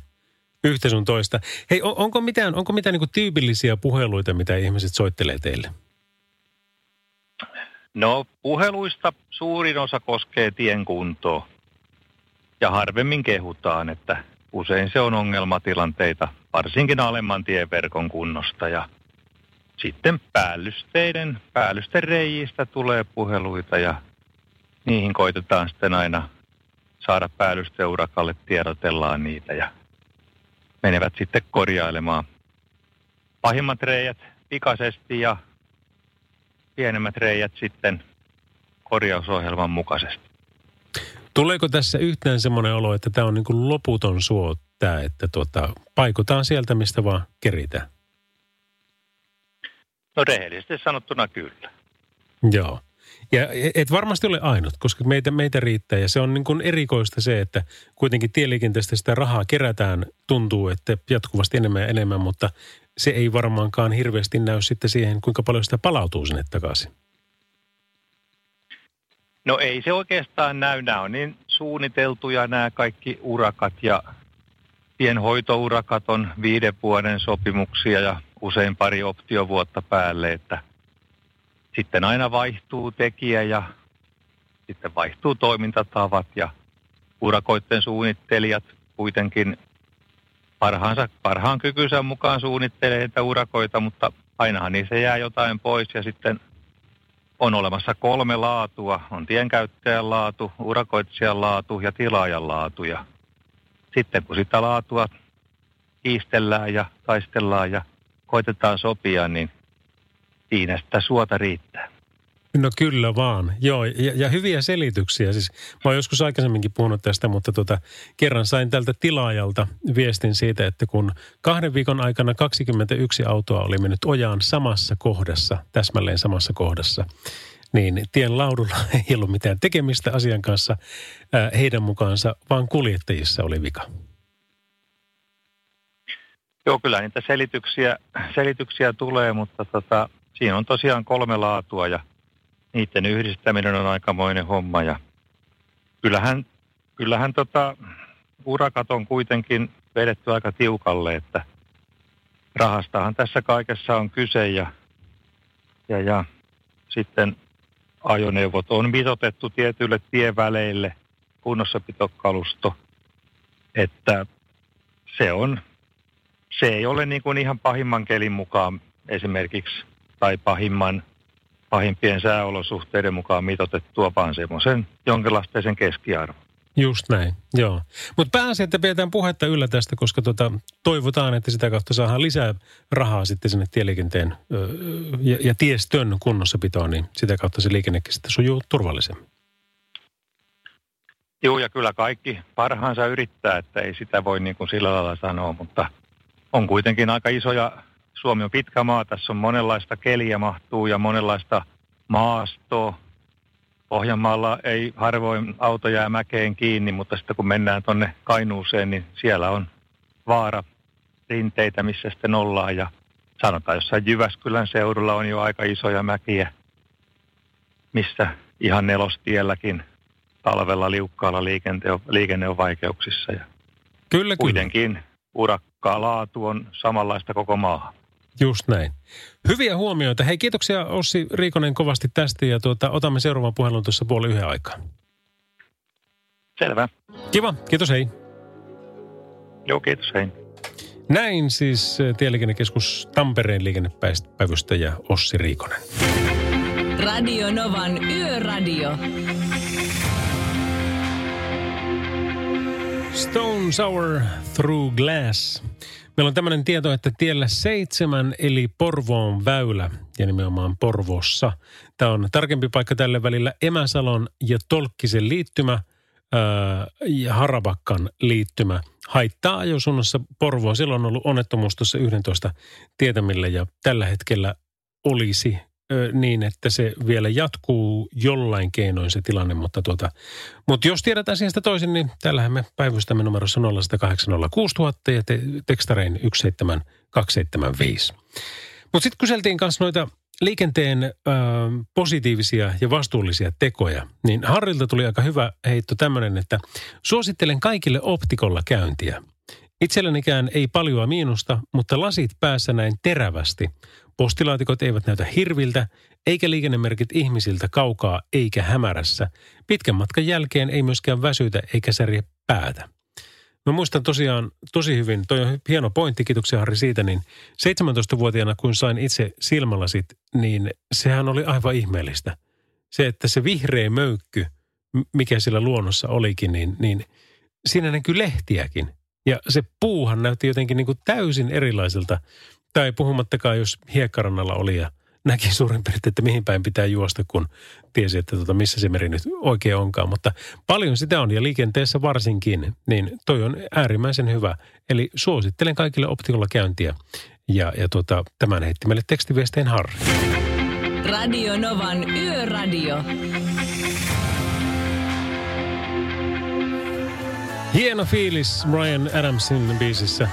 yhtä sun toista. Hei, on, onko mitään, onko mitään niin tyypillisiä puheluita, mitä ihmiset soittelee teille? No puheluista suurin osa koskee tien kuntoa. Ja harvemmin kehutaan, että usein se on ongelmatilanteita, varsinkin alemman tieverkon kunnosta. Ja sitten päällysteiden, päällysten reijistä tulee puheluita ja niihin koitetaan sitten aina saada päällysteurakalle, tiedotellaan niitä ja menevät sitten korjailemaan pahimmat reijät pikaisesti ja pienemmät reijät sitten korjausohjelman mukaisesti. Tuleeko tässä yhtään semmoinen olo, että tämä on niin kuin loputon suo tämä, että tuota, paikutaan sieltä, mistä vaan keritään? No rehellisesti sanottuna kyllä. Joo. Ja et varmasti ole ainut, koska meitä, meitä riittää. Ja se on niin kuin erikoista se, että kuitenkin tieliikenteestä sitä rahaa kerätään, tuntuu, että jatkuvasti enemmän ja enemmän, mutta se ei varmaankaan hirveästi näy sitten siihen, kuinka paljon sitä palautuu sinne takaisin. No ei se oikeastaan näy. Nämä on niin suunniteltuja nämä kaikki urakat ja pienhoitourakat on viiden vuoden sopimuksia ja usein pari optiovuotta päälle, että sitten aina vaihtuu tekijä ja sitten vaihtuu toimintatavat ja urakoiden suunnittelijat kuitenkin parhaansa, parhaan kykynsä mukaan suunnittelee niitä urakoita, mutta ainahan niissä jää jotain pois ja sitten on olemassa kolme laatua. On tienkäyttäjän laatu, urakoitsijan laatu ja tilaajan laatu. Ja sitten kun sitä laatua kiistellään ja taistellaan ja koitetaan sopia, niin siinä sitä suota riittää. No kyllä vaan, joo. Ja, ja hyviä selityksiä. Siis mä oon joskus aikaisemminkin puhunut tästä, mutta tota, kerran sain tältä tilaajalta viestin siitä, että kun kahden viikon aikana 21 autoa oli mennyt ojaan samassa kohdassa, täsmälleen samassa kohdassa, niin tien laudulla *laughs* ei ollut mitään tekemistä asian kanssa ää, heidän mukaansa, vaan kuljettajissa oli vika. Joo, kyllä niitä selityksiä, selityksiä tulee, mutta tota, siinä on tosiaan kolme laatua ja niiden yhdistäminen on aikamoinen homma. Ja kyllähän, kyllähän tota, urakat on kuitenkin vedetty aika tiukalle, että rahastahan tässä kaikessa on kyse ja, ja, ja sitten ajoneuvot on mitotettu tietyille tieväleille, kunnossapitokalusto, että se on, se ei ole niin kuin ihan pahimman kelin mukaan esimerkiksi tai pahimman, pahimpien sääolosuhteiden mukaan mitotettua, vaan semmoisen jonkinlaisten keskiarvo. Just näin, joo. Mutta pääasia, että pidetään puhetta yllä tästä, koska tota, toivotaan, että sitä kautta saadaan lisää rahaa sitten sinne tieliikenteen ö, ja, ja tiestön kunnossapitoon, niin sitä kautta se liikennekin sitten sujuu turvallisemmin. Joo, ja kyllä kaikki parhaansa yrittää, että ei sitä voi niin kuin sillä lailla sanoa, mutta on kuitenkin aika isoja, Suomi on pitkä maa, tässä on monenlaista keliä mahtuu ja monenlaista maastoa, Pohjanmaalla ei harvoin auto jää mäkeen kiinni, mutta sitten kun mennään tuonne Kainuuseen, niin siellä on vaara rinteitä, missä sitten ollaan. Ja sanotaan, jossain Jyväskylän seudulla on jo aika isoja mäkiä, missä ihan nelostielläkin talvella liukkaalla liikenne on, liikenne on vaikeuksissa. Ja kyllä, kuitenkin kyllä. Urakkaa laatu on samanlaista koko maahan. Just näin. Hyviä huomioita. Hei, kiitoksia Ossi Riikonen kovasti tästä ja tuota, otamme seuraavan puhelun tuossa puoli yhden aikaa. Selvä. Kiva, kiitos hei. Joo, kiitos hei. Näin siis eh, Tieliikennekeskus Tampereen liikennepäivystäjä Ossi Riikonen. Radio Novan Yöradio. Stone Sour Through Glass. Meillä on tämmöinen tieto, että tiellä seitsemän eli Porvoon väylä ja nimenomaan Porvossa. Tämä on tarkempi paikka tälle välillä Emäsalon ja Tolkkisen liittymä ää, ja Harabakkan liittymä. Haittaa ajosuunnassa Porvoa. Silloin on ollut onnettomuus tuossa 11 tietämillä ja tällä hetkellä olisi niin, että se vielä jatkuu jollain keinoin se tilanne, mutta, tuota, mutta jos tiedät asiasta toisin, niin täällähän me päivystämme numerossa 0806000 ja te, tekstarein 17275. Mutta sitten kyseltiin kanssa noita liikenteen ö, positiivisia ja vastuullisia tekoja, niin Harrilta tuli aika hyvä heitto tämmöinen, että suosittelen kaikille optikolla käyntiä. Itsellänikään ei paljoa miinusta, mutta lasit päässä näin terävästi Postilaatikot eivät näytä hirviltä, eikä liikennemerkit ihmisiltä kaukaa eikä hämärässä. Pitkän matkan jälkeen ei myöskään väsytä eikä särje päätä. Mä muistan tosiaan tosi hyvin, toi on hieno pointti, kiitoksia Harri siitä, niin 17-vuotiaana kun sain itse silmälasit, niin sehän oli aivan ihmeellistä. Se, että se vihreä möykky, mikä sillä luonnossa olikin, niin, niin siinä näkyy lehtiäkin. Ja se puuhan näytti jotenkin niin kuin täysin erilaiselta tai puhumattakaan, jos hiekkarannalla oli ja näki suurin piirtein, että mihin päin pitää juosta, kun tiesi, että tota, missä se meri nyt oikein onkaan. Mutta paljon sitä on ja liikenteessä varsinkin, niin toi on äärimmäisen hyvä. Eli suosittelen kaikille optikolla käyntiä ja, ja tota, tämän heitti meille tekstiviesteen Harri. Radio Novan Yöradio. Hieno fiilis Brian Adamsin biisissä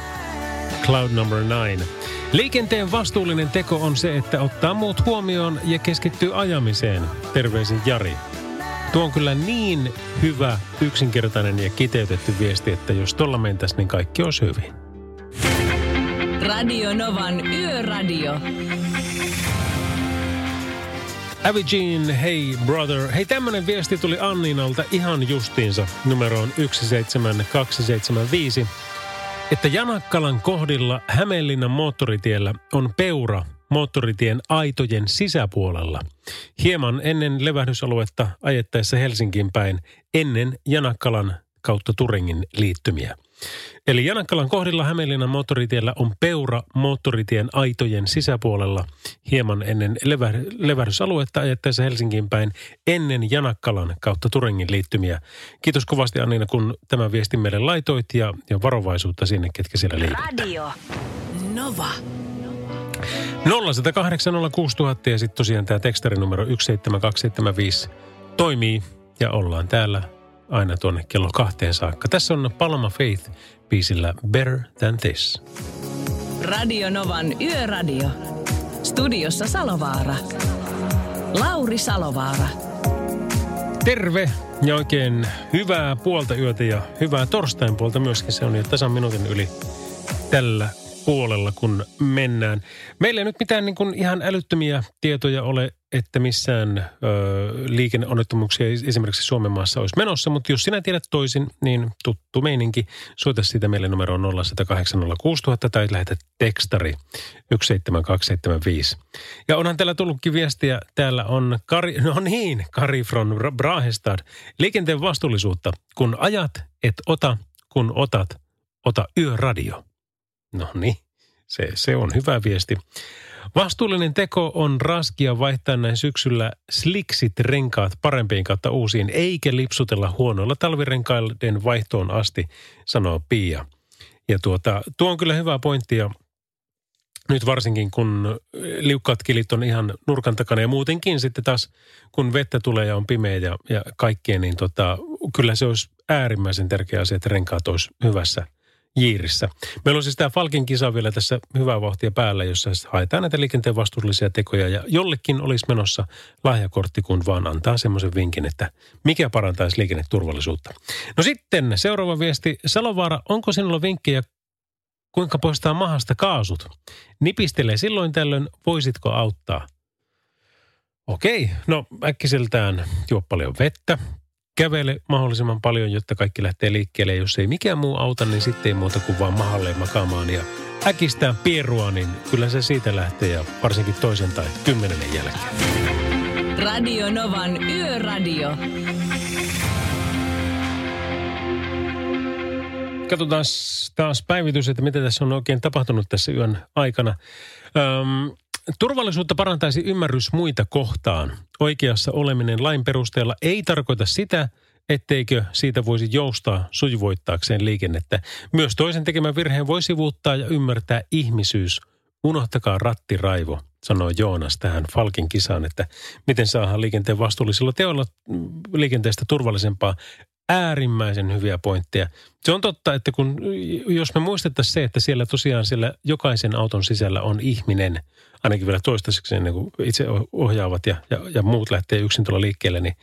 Cloud Number 9. Liikenteen vastuullinen teko on se, että ottaa muut huomioon ja keskittyy ajamiseen. Terveisin Jari. Tuo on kyllä niin hyvä, yksinkertainen ja kiteytetty viesti, että jos tuolla mentäisiin, niin kaikki olisi hyvin. Radio Novan Yöradio. Avi Jean, hei brother. Hei, tämmönen viesti tuli Anninalta ihan justiinsa numeroon 17275, että Janakkalan kohdilla Hämeenlinnan moottoritiellä on peura moottoritien aitojen sisäpuolella. Hieman ennen levähdysaluetta ajettaessa Helsinkiin päin ennen Janakkalan kautta Turingin liittymiä. Eli Janakkalan kohdilla Hämeenlinnan moottoritiellä on peura moottoritien aitojen sisäpuolella hieman ennen levä, levähdysaluetta ajettaessa Helsinkiin päin ennen Janakkalan kautta Turingin liittymiä. Kiitos kovasti Anniina, kun tämä viesti meille laitoit ja, ja varovaisuutta sinne, ketkä siellä liikutte. Radio Nova. 0108 06000 ja sitten tosiaan tämä tekstarinumero 17275 toimii ja ollaan täällä aina tuonne kello kahteen saakka. Tässä on Palma Faith biisillä Better Than This. Radio Novan Yöradio. Studiossa Salovaara. Lauri Salovaara. Terve ja oikein hyvää puolta yötä ja hyvää torstain puolta myöskin. Se on jo tasan minuutin yli tällä puolella, kun mennään. Meillä ei nyt mitään niin kuin ihan älyttömiä tietoja ole, että missään ö, liikenneonnettomuuksia esimerkiksi Suomen maassa olisi menossa, mutta jos sinä tiedät toisin, niin tuttu meininki. Soita siitä meille numeroon 0806000 tai lähetä tekstari 17275. Ja onhan täällä tullutkin viestiä. Täällä on Kari, no niin, Kari from Brahestad. Liikenteen vastuullisuutta. Kun ajat, et ota, kun otat, ota yöradio. No niin, se, se on hyvä viesti. Vastuullinen teko on raskia vaihtaa näin syksyllä sliksit renkaat parempiin kautta uusiin, eikä lipsutella huonoilla talvirenkaiden vaihtoon asti, sanoo Pia. Ja tuota, tuo on kyllä hyvä pointti ja nyt varsinkin kun liukkaat kilit on ihan nurkan takana ja muutenkin sitten taas kun vettä tulee ja on pimeä ja, ja kaikkea, niin tota, kyllä se olisi äärimmäisen tärkeä asia, että renkaat olisi hyvässä Jiirissä. Meillä on siis tämä Falkin kisa vielä tässä hyvää vauhtia päällä, jossa haetaan näitä liikenteen vastuullisia tekoja. Ja jollekin olisi menossa lahjakortti, kun vaan antaa semmoisen vinkin, että mikä parantaisi liikenneturvallisuutta. No sitten seuraava viesti. Salovaara, onko sinulla vinkkejä, kuinka poistaa mahasta kaasut? Nipistelee silloin tällöin, voisitko auttaa? Okei, no äkkiseltään juo paljon vettä, kävele mahdollisimman paljon, jotta kaikki lähtee liikkeelle. Jos ei mikään muu auta, niin sitten ei muuta kuin vaan mahalle makaamaan ja äkistään pierua, niin kyllä se siitä lähtee ja varsinkin toisen tai kymmenennen jälkeen. Radio Novan Yöradio. Katsotaan taas päivitys, että mitä tässä on oikein tapahtunut tässä yön aikana. Öm, Turvallisuutta parantaisi ymmärrys muita kohtaan. Oikeassa oleminen lain perusteella ei tarkoita sitä, etteikö siitä voisi joustaa sujuvoittaakseen liikennettä. Myös toisen tekemän virheen voi sivuuttaa ja ymmärtää ihmisyys. Unohtakaa rattiraivo, sanoo Joonas tähän Falkin kisaan, että miten saadaan liikenteen vastuullisilla teoilla liikenteestä turvallisempaa äärimmäisen hyviä pointteja. Se on totta, että kun, jos me muistettaisiin se, että siellä tosiaan siellä jokaisen auton sisällä on ihminen, ainakin vielä toistaiseksi ennen kuin itse ohjaavat ja, ja, ja muut lähtee yksin tuolla liikkeelle, niin,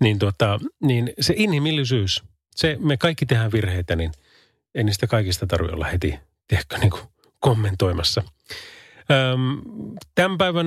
niin, tuota, niin se inhimillisyys, se me kaikki tehdään virheitä, niin ei niistä kaikista tarvitse olla heti, tiedätkö, niin kuin kommentoimassa. Öm, tämän päivän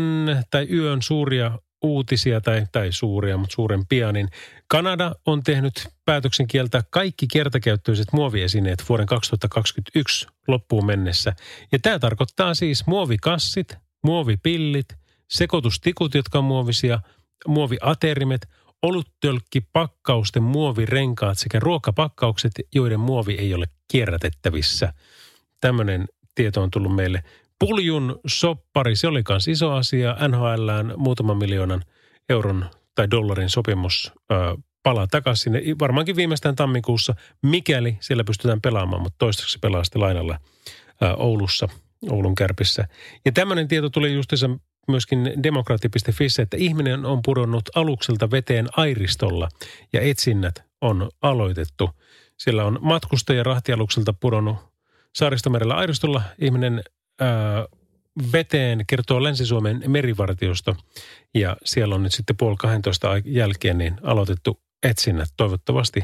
tai yön suuria uutisia tai, tai suuria, mutta suurempia, niin Kanada on tehnyt päätöksen kieltää kaikki kertakäyttöiset muoviesineet vuoden 2021 loppuun mennessä. Ja tämä tarkoittaa siis muovikassit, muovipillit, sekoitustikut, jotka on muovisia, muoviaterimet, oluttölkki, pakkausten muovirenkaat sekä ruokapakkaukset, joiden muovi ei ole kierrätettävissä. Tämmöinen tieto on tullut meille. Puljun soppari, se oli myös iso asia. NHLään muutaman miljoonan euron tai dollarin sopimus ö, palaa takaisin sinne varmaankin viimeistään tammikuussa, mikäli siellä pystytään pelaamaan, mutta toistaiseksi pelaa sitten lainalla ö, Oulussa, Oulun kärpissä. Ja tämmöinen tieto tuli justiinsa myöskin demokraatti.fissä, että ihminen on pudonnut alukselta veteen Airistolla ja etsinnät on aloitettu. Siellä on matkustaja rahtialukselta pudonnut saaristomerellä Airistolla. Ihminen veteen kertoo Länsi-Suomen merivartiosto ja siellä on nyt sitten puoli 12 jälkeen niin aloitettu etsinnät. Toivottavasti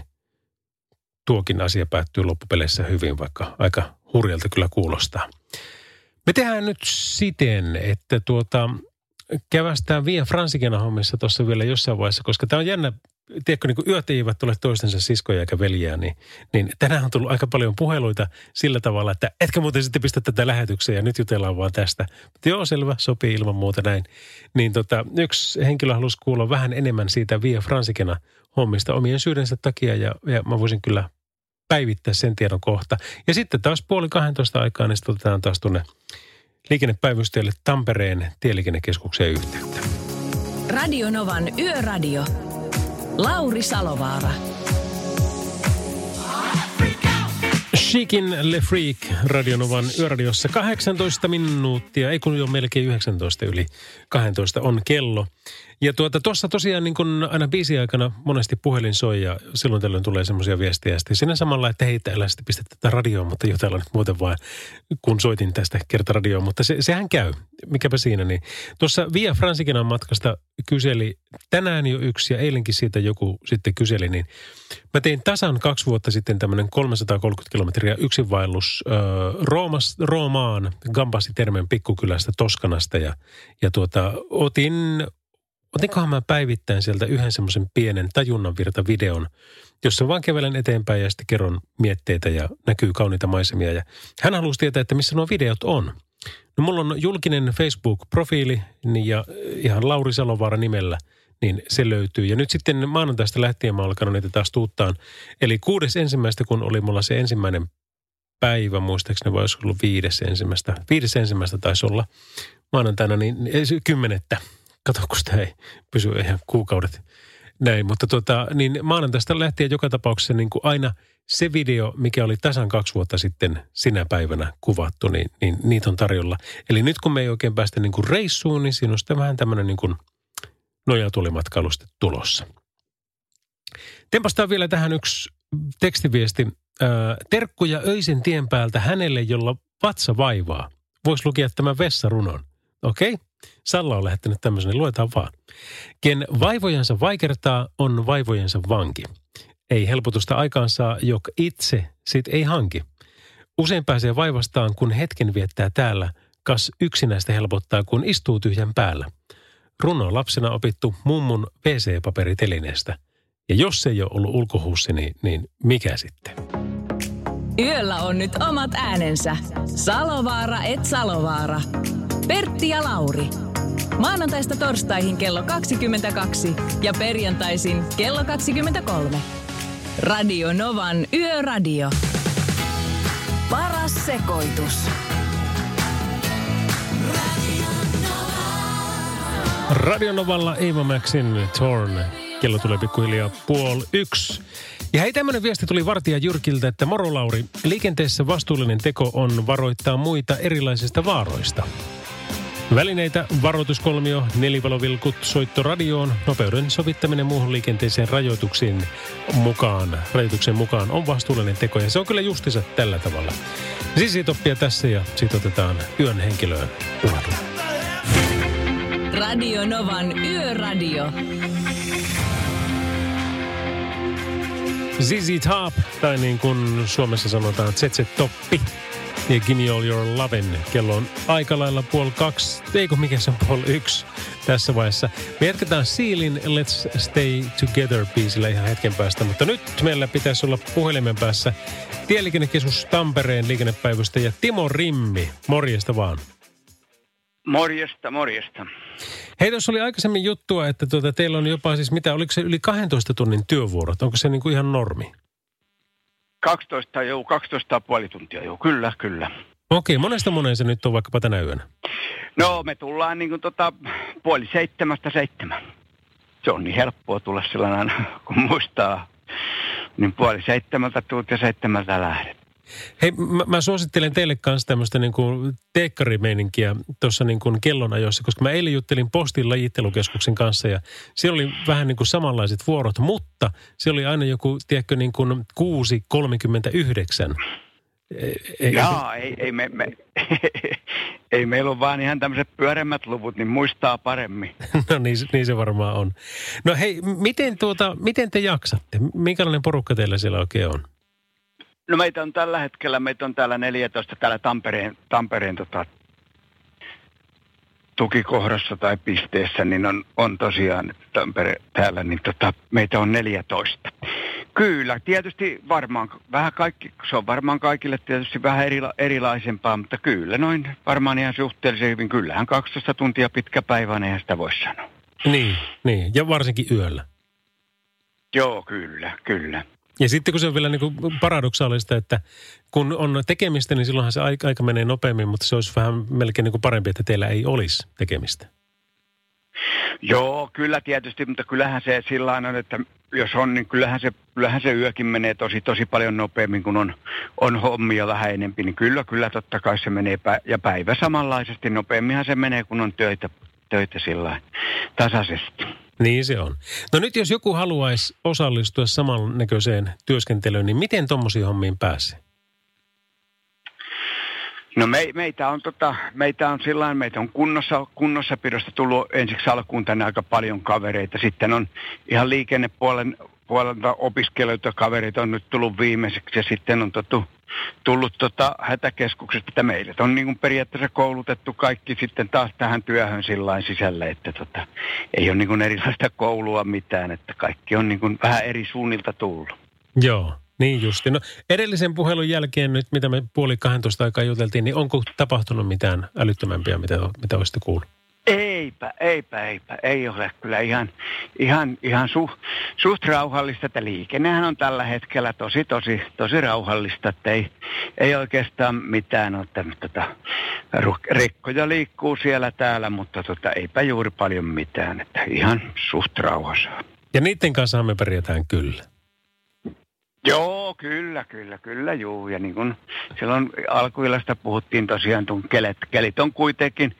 tuokin asia päättyy loppupeleissä hyvin, vaikka aika hurjalta kyllä kuulostaa. Me tehdään nyt siten, että tuota, kävästään Via Fransikena hommissa tuossa vielä jossain vaiheessa, koska tämä on jännä, tiedätkö, niin yöt eivät ole toistensa siskoja eikä veljiä, niin, niin tänään on tullut aika paljon puheluita sillä tavalla, että etkä muuten sitten pistä tätä lähetykseen ja nyt jutellaan vaan tästä. Mutta joo, selvä, sopii ilman muuta näin. Niin tota, yksi henkilö halusi kuulla vähän enemmän siitä Via Fransikena hommista omien syydensä takia ja, ja mä voisin kyllä päivittää sen tiedon kohta. Ja sitten taas puoli 12 aikaa, niin sitten otetaan taas tuonne liikennepäivystäjälle Tampereen tieliikennekeskukseen yhteyttä. Radio Novan Yöradio. Lauri Salovaara. Chikin Le Freak Radionovan yöradiossa 18 minuuttia, ei kun jo melkein 19 yli 12 on kello. Ja tuota, tosiaan niin kun aina biisi aikana monesti puhelin soi ja silloin tällöin tulee semmoisia viestejä. Ja siinä samalla, että hei, älä sitten pistä tätä radioon, mutta jutellaan nyt muuten vaan, kun soitin tästä kerta radioon. Mutta se, sehän käy, mikäpä siinä. Niin. Tuossa Via Fransikenan matkasta kyseli tänään jo yksi ja eilenkin siitä joku sitten kyseli, niin mä tein tasan kaksi vuotta sitten tämmöinen 330 kilometriä yksinvaellus äh, Roomas, Roomaan, Gambasi Termen pikkukylästä Toskanasta ja, ja tuota, otin otinkohan mä päivittäin sieltä yhden semmoisen pienen tajunnanvirta videon, jossa vaan kävelen eteenpäin ja sitten kerron mietteitä ja näkyy kauniita maisemia. Ja hän halusi tietää, että missä nuo videot on. No mulla on julkinen Facebook-profiili niin ja ihan Lauri Salovaara nimellä, niin se löytyy. Ja nyt sitten maanantaista lähtien mä alkanut niitä taas tuuttaan. Eli kuudes ensimmäistä, kun oli mulla se ensimmäinen päivä, muistaakseni vai olisiko ollut viides ensimmäistä. Viides ensimmäistä taisi olla maanantaina, niin kymmenettä Kato, kun sitä ei pysy ihan kuukaudet näin. Mutta tota, niin maanantaista lähtien joka tapauksessa niin kuin aina se video, mikä oli tasan kaksi vuotta sitten sinä päivänä kuvattu, niin, niin niitä on tarjolla. Eli nyt kun me ei oikein päästä niin kuin reissuun, niin siinä on sitten vähän tämmöinen niin kuin nojatulimatkailusta tulossa. Tempastaa vielä tähän yksi tekstiviesti. Terkkuja öisen tien päältä hänelle, jolla vatsa vaivaa. Voisi lukea tämän vessarunon. Okei? Okay? Salla on lähettänyt tämmöisen, niin luetaan vaan. Ken vaivojansa vaikertaa, on vaivojensa vanki. Ei helpotusta aikaan saa, joka itse sit ei hanki. Usein pääsee vaivastaan, kun hetken viettää täällä, kas yksinäistä helpottaa, kun istuu tyhjän päällä. Runo lapsena opittu mummun WC-paperitelineestä. Ja jos ei ole ollut ulkohuussi, niin, niin mikä sitten? Yöllä on nyt omat äänensä. Salovaara et Salovaara. Pertti ja Lauri. Maanantaista torstaihin kello 22 ja perjantaisin kello 23. Radio Novan Yöradio. Paras sekoitus. Radionovalla Eeva Maxin Torn. Kello tulee pikkuhiljaa puoli yksi. Ja hei, tämmöinen viesti tuli Vartija Jyrkiltä, että moro Lauri, liikenteessä vastuullinen teko on varoittaa muita erilaisista vaaroista. Välineitä, varoituskolmio, nelivalovilkut, soitto radioon, nopeuden sovittaminen muuhun liikenteeseen rajoituksiin mukaan, rajoituksen mukaan on vastuullinen teko ja se on kyllä justiinsa tällä tavalla. Sisi Toppia tässä ja sitten otetaan yön henkilöön. Radio Novan Yöradio. Zizi Top, tai niin kuin Suomessa sanotaan, ZZ Toppi ja Gimme All Your Lovin. Kello on aika lailla puoli kaksi, eikö mikä se on puoli yksi tässä vaiheessa. Me jatketaan Sealin Let's Stay Together biisillä ihan hetken päästä, mutta nyt meillä pitäisi olla puhelimen päässä Tieliikennekeskus Tampereen liikennepäivystä ja Timo Rimmi. Morjesta vaan. Morjesta, morjesta. Hei, tuossa oli aikaisemmin juttua, että tuota, teillä on jopa siis mitä, oliko se yli 12 tunnin työvuorot? Onko se niin kuin ihan normi? 12, joo, 12 puoli tuntia, joo, kyllä, kyllä. Okei, monesta moneen se nyt on vaikkapa tänä yönä? No, me tullaan niin kuin tota, puoli seitsemästä seitsemän. Se on niin helppoa tulla sellainen, kun muistaa, niin puoli seitsemältä tuut ja seitsemältä lähdet. Hei, mä, mä suosittelen teille kanssa tämmöistä niin kuin teekkarimeininkiä tuossa niin kuin kellonajoissa, koska mä eilen juttelin Postin lajittelukeskuksen kanssa ja siellä oli vähän niin kuin samanlaiset vuorot, mutta se oli aina joku, tiedätkö, niin kuin 6.39. Ei, Jaa, ei, ei, me, me, *laughs* ei meillä ole vaan ihan tämmöiset pyöremmät luvut, niin muistaa paremmin. *laughs* no niin, niin se varmaan on. No hei, miten, tuota, miten te jaksatte? Minkälainen porukka teillä siellä oikein on? No meitä on tällä hetkellä, meitä on täällä 14 täällä Tampereen, Tampereen tota, tukikohdassa tai pisteessä, niin on, on tosiaan Tampere täällä, niin tota, meitä on 14. Kyllä, tietysti varmaan vähän kaikki, se on varmaan kaikille tietysti vähän erila, erilaisempaa, mutta kyllä noin varmaan ihan suhteellisen hyvin. Kyllähän 12 tuntia pitkä päivä, eihän sitä voi sanoa. Niin, niin, ja varsinkin yöllä. Joo, kyllä, kyllä. Ja sitten kun se on vielä niin kuin paradoksaalista, että kun on tekemistä, niin silloinhan se aika, aika menee nopeammin, mutta se olisi vähän melkein niin kuin parempi, että teillä ei olisi tekemistä. Joo, kyllä tietysti, mutta kyllähän se sillä on, että jos on, niin kyllähän se, kyllähän se yökin menee tosi, tosi paljon nopeammin, kun on, on hommia vähän enempi. Niin kyllä, kyllä totta kai se menee, pä- ja päivä samanlaisesti nopeamminhan se menee, kun on töitä, töitä sillä tasaisesti. Niin se on. No nyt jos joku haluaisi osallistua samannäköiseen työskentelyyn, niin miten tuommoisiin hommiin pääsee? No me, meitä on, tota, meitä on sillä meitä on kunnossa, kunnossapidosta tullut ensiksi alkuun tänne aika paljon kavereita. Sitten on ihan liikennepuolen puolelta opiskelijoita kavereita on nyt tullut viimeiseksi ja sitten on totu, tullut tota hätäkeskuksesta, meille on niin kuin periaatteessa koulutettu kaikki sitten taas tähän työhön sillä sisälle, että tota, ei ole niin kuin erilaista koulua mitään, että kaikki on niin kuin vähän eri suunnilta tullut. Joo. Niin justi. No edellisen puhelun jälkeen nyt, mitä me puoli 12 aikaa juteltiin, niin onko tapahtunut mitään älyttömämpiä, mitä, mitä olisitte kuullut? Eipä, eipä, eipä. Ei ole kyllä ihan, ihan, ihan su, suht rauhallista, että liikennehän on tällä hetkellä tosi, tosi, tosi rauhallista, että ei, ei oikeastaan mitään ole. Tota, rekkoja liikkuu siellä täällä, mutta tota, eipä juuri paljon mitään, että ihan suht rauhassa. Ja niiden kanssa me pärjätään kyllä. Joo, kyllä, kyllä, kyllä, juu. Ja niin kuin silloin alkuillasta puhuttiin tosiaan, tuon kelit, kelit on kuitenkin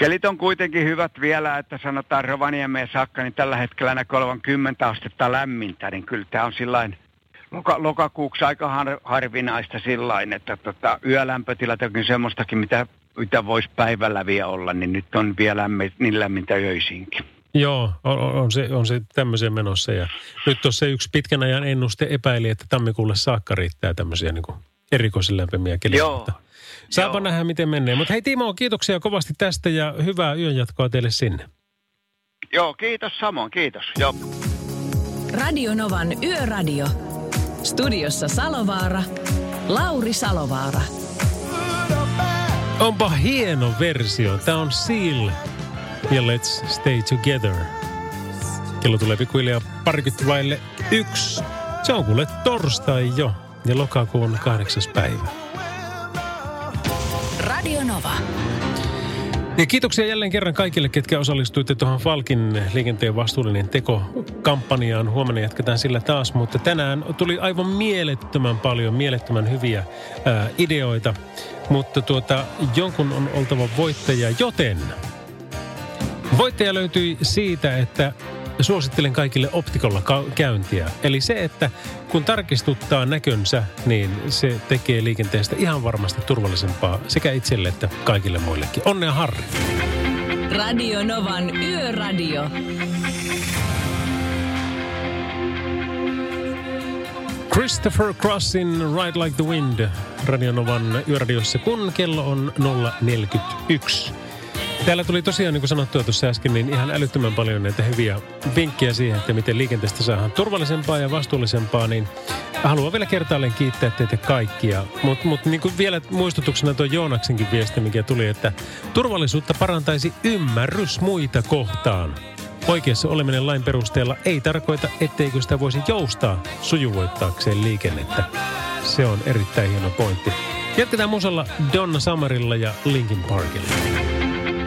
Kelit on kuitenkin hyvät vielä, että sanotaan Rovaniemeen saakka, niin tällä hetkellä näkyy olevan 10 astetta lämmintä, niin kyllä tämä on sillain loka, lokakuuksi aika har, harvinaista sillain, että tota, yölämpötilat on semmoistakin, mitä, mitä voisi päivällä vielä olla, niin nyt on vielä lämmin, niin lämmintä öisinkin. Joo, on, on, se, on se tämmöisiä menossa. Ja nyt tuossa yksi pitkän ajan ennuste epäili, että tammikuulle saakka riittää tämmöisiä niin erikoisen lämpimiä keliä. Joo. Saapa Joo. nähdä, miten menee. Mutta hei Timo, kiitoksia kovasti tästä ja hyvää yönjatkoa teille sinne. Joo, kiitos samoin, kiitos. Joo. Radio Novan Yöradio. Studiossa Salovaara. Lauri Salovaara. Onpa hieno versio. Tämä on Seal ja Let's Stay Together. Kello tulee pikkuhiljaa parikymmentä vaille yksi. Se on kuule torstai jo ja lokakuun kahdeksas päivä. Radio Nova. Ja kiitoksia jälleen kerran kaikille, ketkä osallistuitte tuohon Falkin liikenteen vastuullinen teko-kampanjaan. Huomenna jatketaan sillä taas, mutta tänään tuli aivan mielettömän paljon, mielettömän hyviä ää, ideoita. Mutta tuota, jonkun on oltava voittaja, joten voittaja löytyi siitä, että suosittelen kaikille optikolla käyntiä. Eli se, että kun tarkistuttaa näkönsä, niin se tekee liikenteestä ihan varmasti turvallisempaa sekä itselle että kaikille muillekin. Onnea Harri! Radio Novan Yöradio. Christopher Crossin Ride Like the Wind Radionovan yöradiossa, kun kello on 041. Täällä tuli tosiaan, niin kuin sanottua tuossa äsken, niin ihan älyttömän paljon näitä hyviä vinkkejä siihen, että miten liikenteestä saadaan turvallisempaa ja vastuullisempaa, niin haluan vielä kertaalleen kiittää teitä kaikkia. Mutta mut, niin vielä muistutuksena tuo Joonaksenkin viesti, mikä tuli, että turvallisuutta parantaisi ymmärrys muita kohtaan. Oikeassa oleminen lain perusteella ei tarkoita, etteikö sitä voisi joustaa sujuvoittaakseen liikennettä. Se on erittäin hieno pointti. Jatketaan musalla Donna Summerilla ja Linkin Parkilla.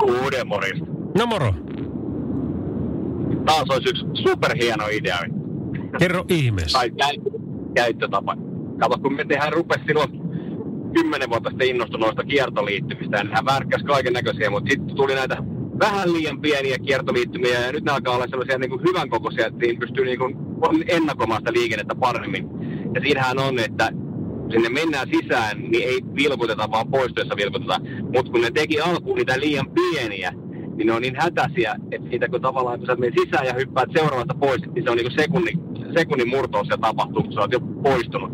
Kuuden morista. No moro. Taas olisi yksi superhieno idea. Kerro ihmeessä. Tai käyttö, käyttötapa. Kato, kun me tehdään rupesi silloin kymmenen vuotta sitten innostui noista kiertoliittymistä ja nehän värkkäs kaiken näköisiä, mutta sitten tuli näitä vähän liian pieniä kiertoliittymiä ja nyt ne alkaa olla sellaisia niin kuin hyvän kokoisia, että siinä pystyy niin kuin ennakoimaan sitä liikennettä paremmin. Ja siinähän on, että sinne mennään sisään, niin ei vilkuteta, vaan poistuessa vilkutetaan. Mutta kun ne teki alkuun niitä liian pieniä, niin ne on niin hätäisiä, että siitä kun tavallaan kun sä menet sisään ja hyppäät seuraavasta pois, niin se on niin sekunnin, sekunnin murto se tapahtuu, kun sä oot jo poistunut.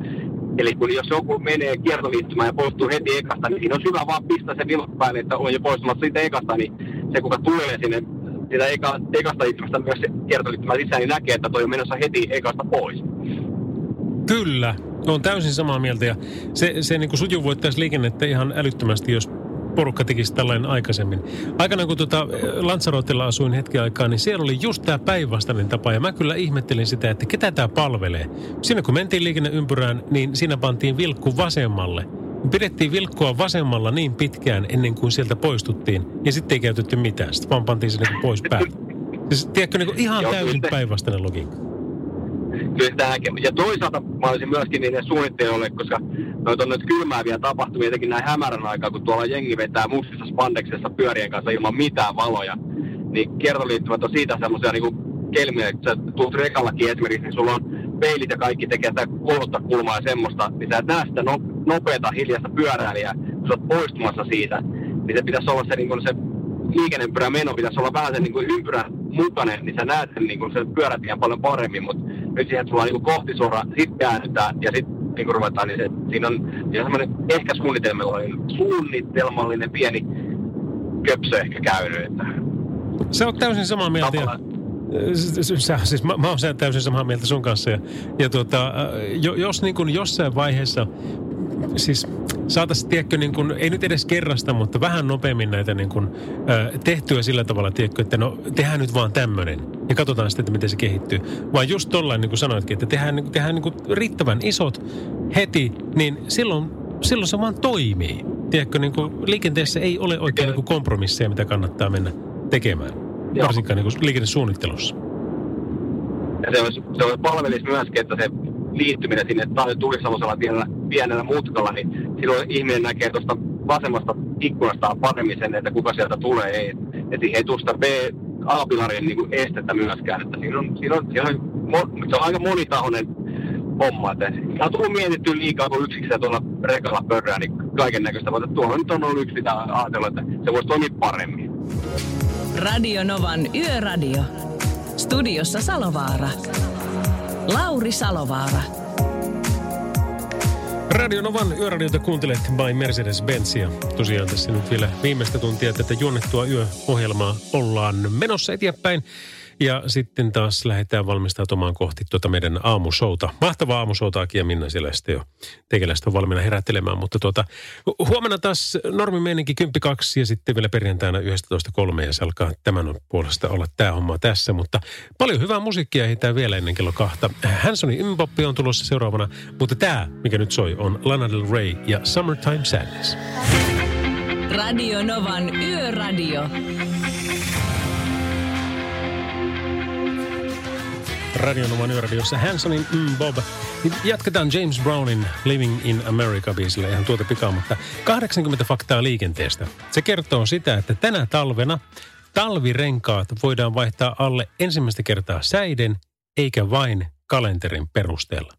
Eli kun jos joku menee kiertoliittymään ja poistuu heti ekasta, niin siinä on hyvä vaan pistää se vilkku päälle, että on jo poistumassa siitä ekasta, niin se kuka tulee sinne siitä eka, ekasta liittymästä myös kiertoliittymään sisään, niin näkee, että toi on menossa heti ekasta pois. Kyllä, on täysin samaa mieltä ja se, se niin kuin sujuvoittaisi liikennettä ihan älyttömästi, jos porukka tekisi tällainen aikaisemmin. Aikana kun tuota Lanzarotella asuin hetken aikaa, niin siellä oli just tämä päinvastainen tapa. Ja mä kyllä ihmettelin sitä, että ketä tämä palvelee. Siinä kun mentiin liikenneympyrään, niin siinä pantiin vilkku vasemmalle. Pidettiin vilkkua vasemmalla niin pitkään ennen kuin sieltä poistuttiin. Ja sitten ei käytetty mitään. Sitten vaan pantiin sinne pois päältä. Siis, tiedätkö, niin ihan täysin päinvastainen logiikka. Kyllä tämäkin. Ja toisaalta mä olisin myöskin niille suunnittelijoille, koska noita on nyt kylmääviä tapahtumia, etenkin näin hämärän aikaa, kun tuolla jengi vetää mustissa spandeksessa pyörien kanssa ilman mitään valoja. Niin kiertoliittymät on siitä semmoisia niin kelmiä, että sä tulet rekallakin esimerkiksi, niin sulla on peilit ja kaikki tekee sitä kolmatta kulmaa ja semmoista, niin sä et näe sitä no, nopeata hiljaista pyöräilijää, kun sä oot poistumassa siitä, niin se pitäisi olla se, niin se liikenneympyrän meno pitäisi olla vähän sen niin kuin ympyrän mukainen, niin sä näet sen, niin kuin sen pyörätien paljon paremmin, mutta nyt siihen tullaan niin kuin kohti suoraan, sit käännytään ja sitten niin kuin ruvetaan, niin se, siinä on, siinä on semmoinen ehkä suunnitelmallinen, suunnitelmallinen pieni köpsö ehkä käynyt, että Se on täysin samaa mieltä. Tavallaan Sä, siis mä, mä oon sen täysin samaa mieltä sun kanssa. Ja, ja tuota, äh, jo, jos niin kuin jossain vaiheessa, siis saataisiin, tiedätkö, niin kuin, ei nyt edes kerrasta, mutta vähän nopeammin näitä niin kuin, tehtyä sillä tavalla, tiedätkö, että no tehdään nyt vaan tämmöinen. Ja katsotaan sitten, että miten se kehittyy. Vaan just tollain, niin kuin sanoitkin, että tehdään, niin- tehdään niin kuin riittävän isot heti, niin silloin, silloin se vaan toimii. Tiedätkö, niin kuin liikenteessä ei ole oikein niin kuin kompromisseja, mitä kannattaa mennä tekemään. Joo. Varsinkaan niin kuin liikennesuunnittelussa. Ja se olisi, se olisi palvelisi myöskin, että se liittyminen sinne tai tuli sellaisella pienellä, pienellä mutkalla, niin silloin ihminen näkee tuosta vasemmasta ikkunasta paremmin sen, että kuka sieltä tulee. Ei, että siihen ei tule sitä B, A-pilarien niin kuin estettä myöskään. Että siinä on, siinä on, siinä on, se on aika monitahoinen homma. Että on tullut mietittyä liikaa, kun yksikseen tuolla rekalla pörrää, niin kaiken näköistä. Mutta tuolla nyt on ollut yksi, mitä että se voisi toimia paremmin. Radio Novan Yöradio. Studiossa Salovaara. Lauri Salovaara. Radio Novan yöradiota kuuntelet by Mercedes-Benz ja tosiaan tässä nyt vielä viimeistä tuntia tätä juonnettua yöohjelmaa ollaan menossa eteenpäin. Ja sitten taas lähdetään valmistautumaan kohti tuota meidän aamushouta. Mahtavaa aamushouta Aki ja Minna siellä sitten jo tekeläistä on valmiina herättelemään. Mutta tuota, hu- huomenna taas normimeininki 10.2 ja sitten vielä perjantaina 11.3 ja se alkaa tämän puolesta olla tämä homma tässä. Mutta paljon hyvää musiikkia ehditään vielä ennen kello kahta. Hansonin Mboppi on tulossa seuraavana, mutta tämä, mikä nyt soi, on Lana Del Rey ja Summertime Sadness. Radio Novan Yöradio. Radionoman yöradiossa Hansonin mm, Bob. Niin Jatketaan James Brownin Living in America-biisillä ihan tuota pikaa, mutta 80 faktaa liikenteestä. Se kertoo sitä, että tänä talvena talvirenkaat voidaan vaihtaa alle ensimmäistä kertaa säiden, eikä vain kalenterin perusteella.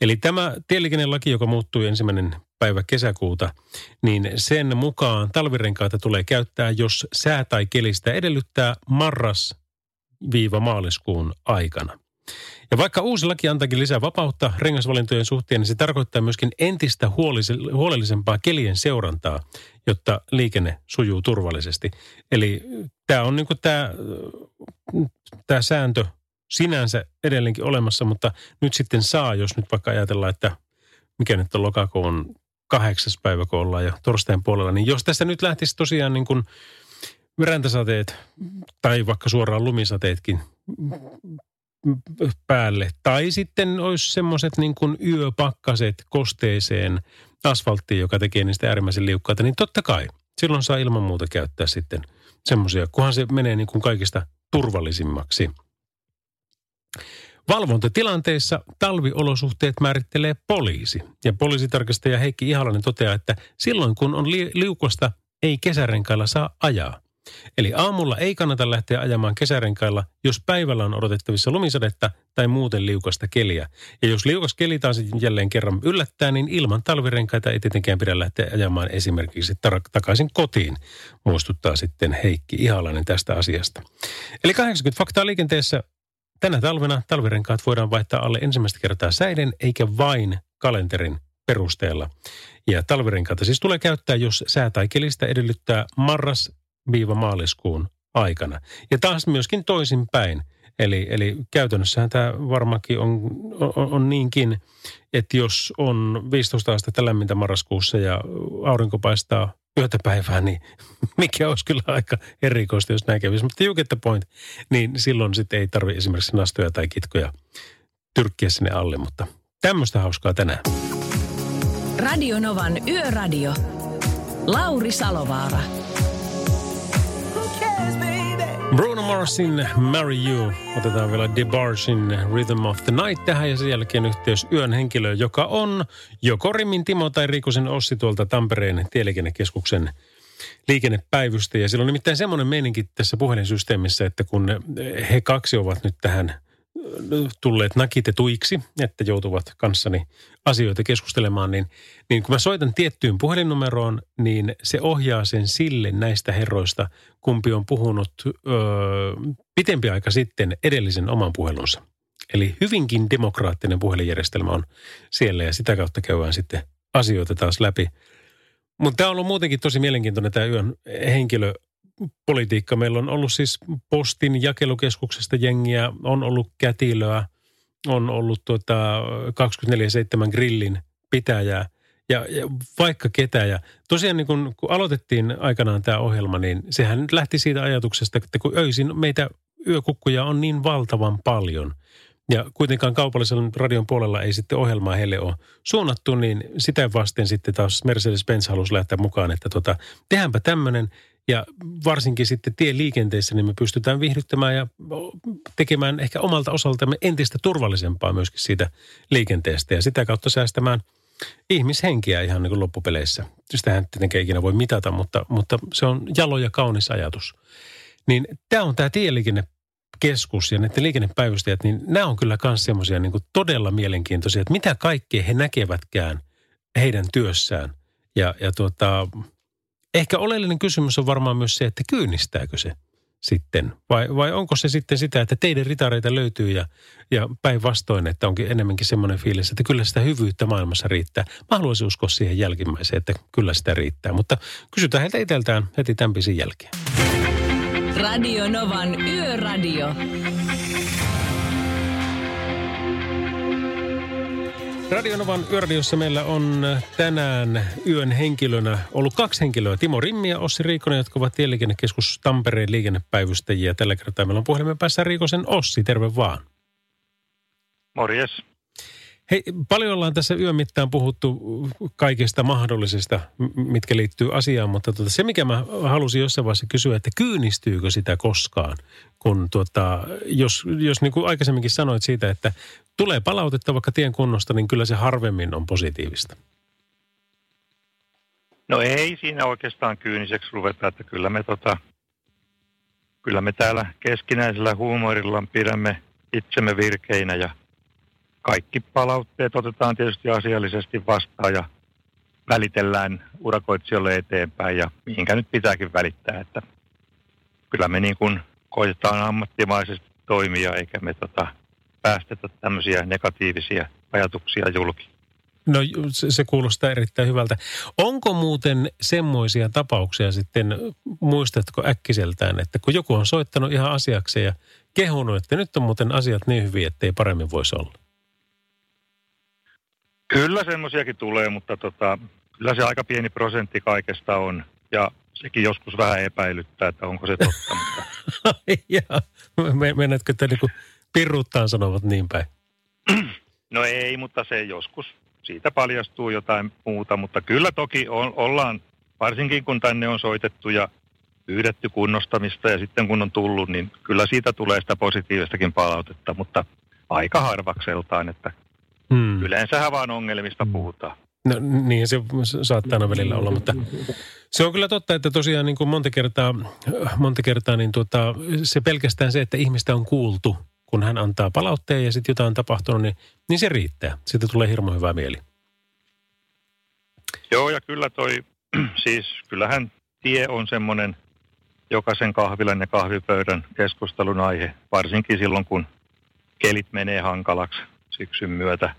Eli tämä tieliikennelaki, joka muuttui ensimmäinen päivä kesäkuuta, niin sen mukaan talvirenkaita tulee käyttää, jos sää tai kelistä edellyttää marras-maaliskuun aikana. Ja vaikka uusi laki antaakin lisää vapautta rengasvalintojen suhteen, niin se tarkoittaa myöskin entistä huolellisempaa kelien seurantaa, jotta liikenne sujuu turvallisesti. Eli tämä on niin tämä, tämä sääntö sinänsä edelleenkin olemassa, mutta nyt sitten saa, jos nyt vaikka ajatellaan, että mikä nyt on lokakuun kahdeksas päivä, kun ollaan jo torstain puolella, niin jos tässä nyt lähtisi tosiaan niin kuin räntäsateet tai vaikka suoraan lumisateetkin päälle. Tai sitten olisi semmoiset niin kuin yöpakkaset kosteeseen asfalttiin, joka tekee niistä äärimmäisen liukkaita, niin totta kai silloin saa ilman muuta käyttää sitten semmoisia, kunhan se menee niin kuin kaikista turvallisimmaksi. Valvontatilanteissa talviolosuhteet määrittelee poliisi. Ja poliisitarkastaja Heikki Ihalainen toteaa, että silloin kun on li- liukosta, ei kesärenkailla saa ajaa. Eli aamulla ei kannata lähteä ajamaan kesärenkailla, jos päivällä on odotettavissa lumisadetta tai muuten liukasta keliä. Ja jos liukas keli taas jälleen kerran yllättää, niin ilman talvirenkaita ei tietenkään pidä lähteä ajamaan esimerkiksi takaisin kotiin, muistuttaa sitten Heikki Ihalainen tästä asiasta. Eli 80 faktaa liikenteessä. Tänä talvena talvirenkaat voidaan vaihtaa alle ensimmäistä kertaa säiden, eikä vain kalenterin perusteella. Ja talvirenkaita siis tulee käyttää, jos sää tai kelistä edellyttää marras, maaliskuun aikana. Ja taas myöskin toisinpäin. Eli, eli käytännössähän tämä varmaankin on, on, on niinkin, että jos on 15 astetta lämmintä marraskuussa ja aurinko paistaa yötä päivää, niin *laughs* mikä olisi kyllä aika erikoista, jos näin kävisi. Mutta you get the point. Niin silloin sitten ei tarvitse esimerkiksi nastoja tai kitkoja tyrkkiä sinne alle, mutta tämmöistä hauskaa tänään. Radio Novan Yöradio. Lauri Salovaara. Bruno Marsin Marry You. Otetaan vielä DeBargein Rhythm of the Night tähän ja sen jälkeen yhteys yön henkilö, joka on joko Rimin Timo tai Riikosen Ossi tuolta Tampereen tieliikennekeskuksen liikennepäivystä. Ja sillä on nimittäin semmoinen meininki tässä puhelinsysteemissä, että kun he kaksi ovat nyt tähän tulleet nakitetuiksi, että joutuvat kanssani asioita keskustelemaan, niin, niin kun mä soitan tiettyyn puhelinnumeroon, niin se ohjaa sen sille näistä herroista, kumpi on puhunut öö, pitempi aika sitten edellisen oman puhelunsa. Eli hyvinkin demokraattinen puhelinjärjestelmä on siellä ja sitä kautta käydään sitten asioita taas läpi. Mutta tämä on ollut muutenkin tosi mielenkiintoinen tämä yön henkilö politiikka. Meillä on ollut siis postin jakelukeskuksesta jengiä, on ollut kätilöä, on ollut tuota 24-7 grillin pitäjää ja, ja vaikka ketä. Ja tosiaan niin kun, kun aloitettiin aikanaan tämä ohjelma, niin sehän lähti siitä ajatuksesta, että kun öisin meitä yökukkuja on niin valtavan paljon – ja kuitenkaan kaupallisen radion puolella ei sitten ohjelmaa heille ole suunnattu, niin sitä vasten sitten taas Mercedes-Benz halusi lähteä mukaan, että tota, tehdäänpä tämmöinen – ja varsinkin sitten tieliikenteessä niin me pystytään viihdyttämään ja tekemään ehkä omalta osaltamme entistä turvallisempaa myöskin siitä liikenteestä ja sitä kautta säästämään ihmishenkiä ihan niin kuin loppupeleissä. Sitähän tietenkään ikinä voi mitata, mutta, mutta se on jalo ja kaunis ajatus. Niin tämä on tämä tieliikennekeskus ja näiden liikennepäivystäjät, niin nämä on kyllä myös semmoisia niin todella mielenkiintoisia, että mitä kaikkea he näkevätkään heidän työssään. Ja, ja tuota, Ehkä oleellinen kysymys on varmaan myös se, että kyynistääkö se sitten? Vai, vai onko se sitten sitä, että teidän ritareita löytyy ja, ja päinvastoin, että onkin enemmänkin semmoinen fiilis, että kyllä sitä hyvyyttä maailmassa riittää. Mä haluaisin uskoa siihen jälkimmäiseen, että kyllä sitä riittää. Mutta kysytään heiltä itseltään heti tämän jälkeen. Radio Novan Yöradio. Radionovan yöradiossa meillä on tänään yön henkilönä ollut kaksi henkilöä. Timo Rimmi ja Ossi Riikonen, jotka ovat Tieliikennekeskus Tampereen liikennepäivystäjiä. Tällä kertaa meillä on puhelimen päässä Riikosen Ossi. Terve vaan. Morjes. Hei, paljon ollaan tässä yön mittaan puhuttu kaikista mahdollisista, mitkä liittyy asiaan, mutta tuota, se mikä mä halusin jossain vaiheessa kysyä, että kyynistyykö sitä koskaan, kun tuota, jos, jos niin kuin aikaisemminkin sanoit siitä, että tulee palautetta vaikka tien kunnosta, niin kyllä se harvemmin on positiivista. No ei siinä oikeastaan kyyniseksi ruveta, että kyllä me, tota, kyllä me täällä keskinäisellä huumorilla pidämme itsemme virkeinä ja kaikki palautteet otetaan tietysti asiallisesti vastaan ja välitellään urakoitsijoille eteenpäin ja mihinkä nyt pitääkin välittää, että kyllä me niin kuin koitetaan ammattimaisesti toimia eikä me tota, päästetä tämmöisiä negatiivisia ajatuksia julki. No se, kuulostaa erittäin hyvältä. Onko muuten semmoisia tapauksia sitten, muistatko äkkiseltään, että kun joku on soittanut ihan asiakseen ja kehunut, että nyt on muuten asiat niin hyviä, että ei paremmin voisi olla? Kyllä semmoisiakin tulee, mutta tota, kyllä se aika pieni prosentti kaikesta on. Ja sekin joskus vähän epäilyttää, että onko se totta. mutta... *laughs* ja, mennätkö te niin pirruttaan sanovat niin päin? No ei, mutta se joskus siitä paljastuu jotain muuta, mutta kyllä toki on, ollaan, varsinkin kun tänne on soitettu ja pyydetty kunnostamista ja sitten kun on tullut, niin kyllä siitä tulee sitä positiivistakin palautetta, mutta aika harvakseltaan, että hmm. yleensähän vaan ongelmista hmm. puhutaan. No niin, se saattaa aina välillä olla, mutta se on kyllä totta, että tosiaan niin kuin monta kertaa, monta kertaa niin tuota, se pelkästään se, että ihmistä on kuultu – kun hän antaa palautteen ja sitten jotain on tapahtunut, niin, niin se riittää. Sitten tulee hirmu hyvä mieli. Joo, ja kyllä toi, *clears throat* siis kyllähän tie on semmoinen jokaisen kahvilan ja kahvipöydän keskustelun aihe, varsinkin silloin, kun kelit menee hankalaksi syksyn myötä.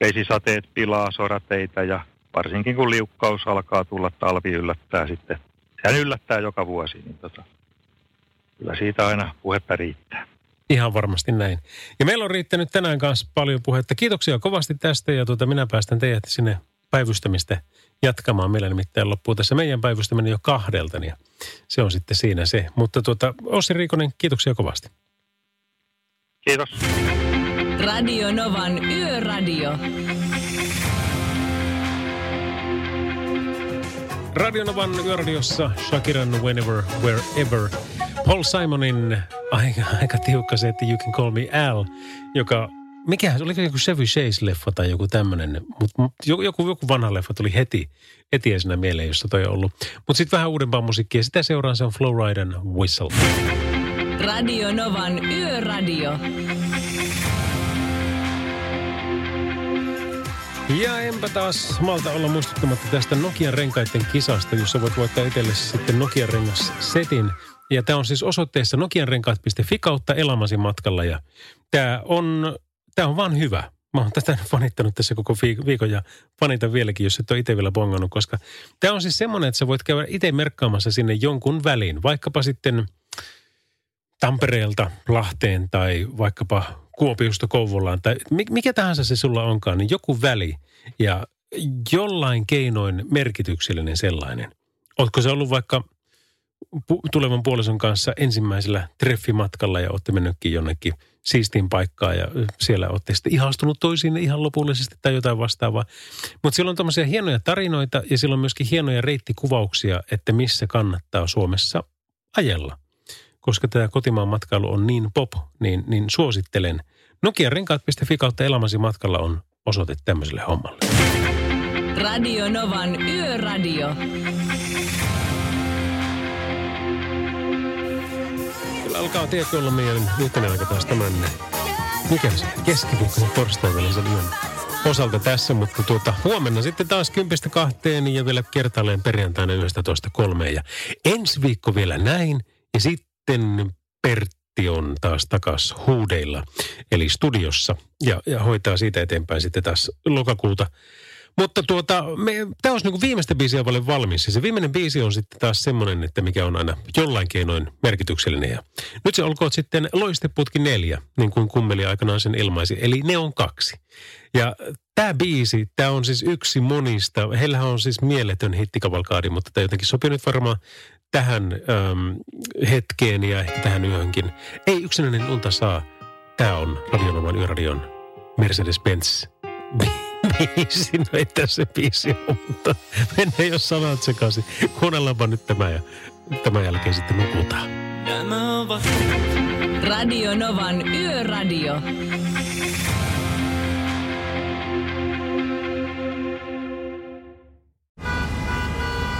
Vesisateet pilaa sorateitä ja varsinkin kun liukkaus alkaa tulla, talvi yllättää sitten. Sehän yllättää joka vuosi, niin tota, kyllä siitä aina puhetta riittää. Ihan varmasti näin. Ja meillä on riittänyt tänään kanssa paljon puhetta. Kiitoksia kovasti tästä ja tuota, minä päästän teidät sinne päivystämistä jatkamaan. Meillä nimittäin loppuu tässä meidän päivystäminen jo kahdelta, niin se on sitten siinä se. Mutta tuota, Ossi Riikonen, kiitoksia kovasti. Kiitos. Radio Novan Yöradio. Radio Novan Yöradiossa Shakiran Whenever, Wherever. Paul Simonin aika, aika tiukka se, että You Can Call Me Al, joka, mikä oliko joku Chevy Chase-leffa tai joku tämmöinen, mutta joku, joku vanha leffa tuli heti, heti esinä mieleen, jossa toi on ollut. Mutta sitten vähän uudempaa musiikkia, sitä seuraa se on Flowrider Whistle. Radio Novan Yöradio. Ja enpä taas malta olla muistuttamatta tästä Nokian renkaiden kisasta, jossa voit voittaa itsellesi sitten Nokian rengas setin. Ja tämä on siis osoitteessa nokianrenkaat.fi kautta elämäsi matkalla. Ja tämä on, tämä on vaan hyvä. Mä oon tätä *laughs* fanittanut tässä koko viikon ja fanitan vieläkin, jos et ole itse vielä bongannut, koska tämä on siis semmoinen, että sä voit käydä itse merkkaamassa sinne jonkun väliin, vaikkapa sitten Tampereelta Lahteen tai vaikkapa Kuopiosta Kouvolaan tai mikä tahansa se sulla onkaan, niin joku väli ja jollain keinoin merkityksellinen sellainen. Oletko se ollut vaikka tulevan puolison kanssa ensimmäisellä treffimatkalla ja olette mennytkin jonnekin siistiin paikkaan ja siellä olette sitten ihastunut toisiin ihan lopullisesti tai jotain vastaavaa. Mutta siellä on tämmöisiä hienoja tarinoita ja siellä on myöskin hienoja reittikuvauksia, että missä kannattaa Suomessa ajella. Koska tämä kotimaan matkailu on niin pop, niin, niin suosittelen. Nokia renkaat.fi kautta elämäsi matkalla on osoite tämmöiselle hommalle. Radio Novan Yöradio. alkaa tiedätkö olla meidän yhtenä aika taas tämän, mikä se, keskiviikkoisen torstain välisen yön osalta tässä, mutta tuota, huomenna sitten taas kympistä kahteen ja vielä kertaalleen perjantaina toista kolmeen. Ja ensi viikko vielä näin ja sitten Pertti on taas takas huudeilla, eli studiossa ja, ja hoitaa siitä eteenpäin sitten taas lokakuuta mutta tuota, tämä olisi niin viimeistä biisiä paljon valmis. Ja se viimeinen biisi on sitten taas semmoinen, että mikä on aina jollain keinoin merkityksellinen. Ja nyt se olkoon sitten loisteputki neljä, niin kuin kummeli aikanaan sen ilmaisi. Eli ne on kaksi. Ja tämä biisi, tämä on siis yksi monista. Heillähän on siis mieletön hittikavalkaadi, mutta tämä jotenkin sopii nyt varmaan tähän äm, hetkeen ja ehkä tähän yöhönkin. Ei yksinäinen unta saa. Tämä on Radionoman Yöradion Mercedes-Benz *laughs* biisi. No ei tässä biisi ole, mutta mennään jos sanat sekaisin. Kuunnellaanpa nyt tämä ja tämän jälkeen sitten nukutaan. Radio Novan Yöradio.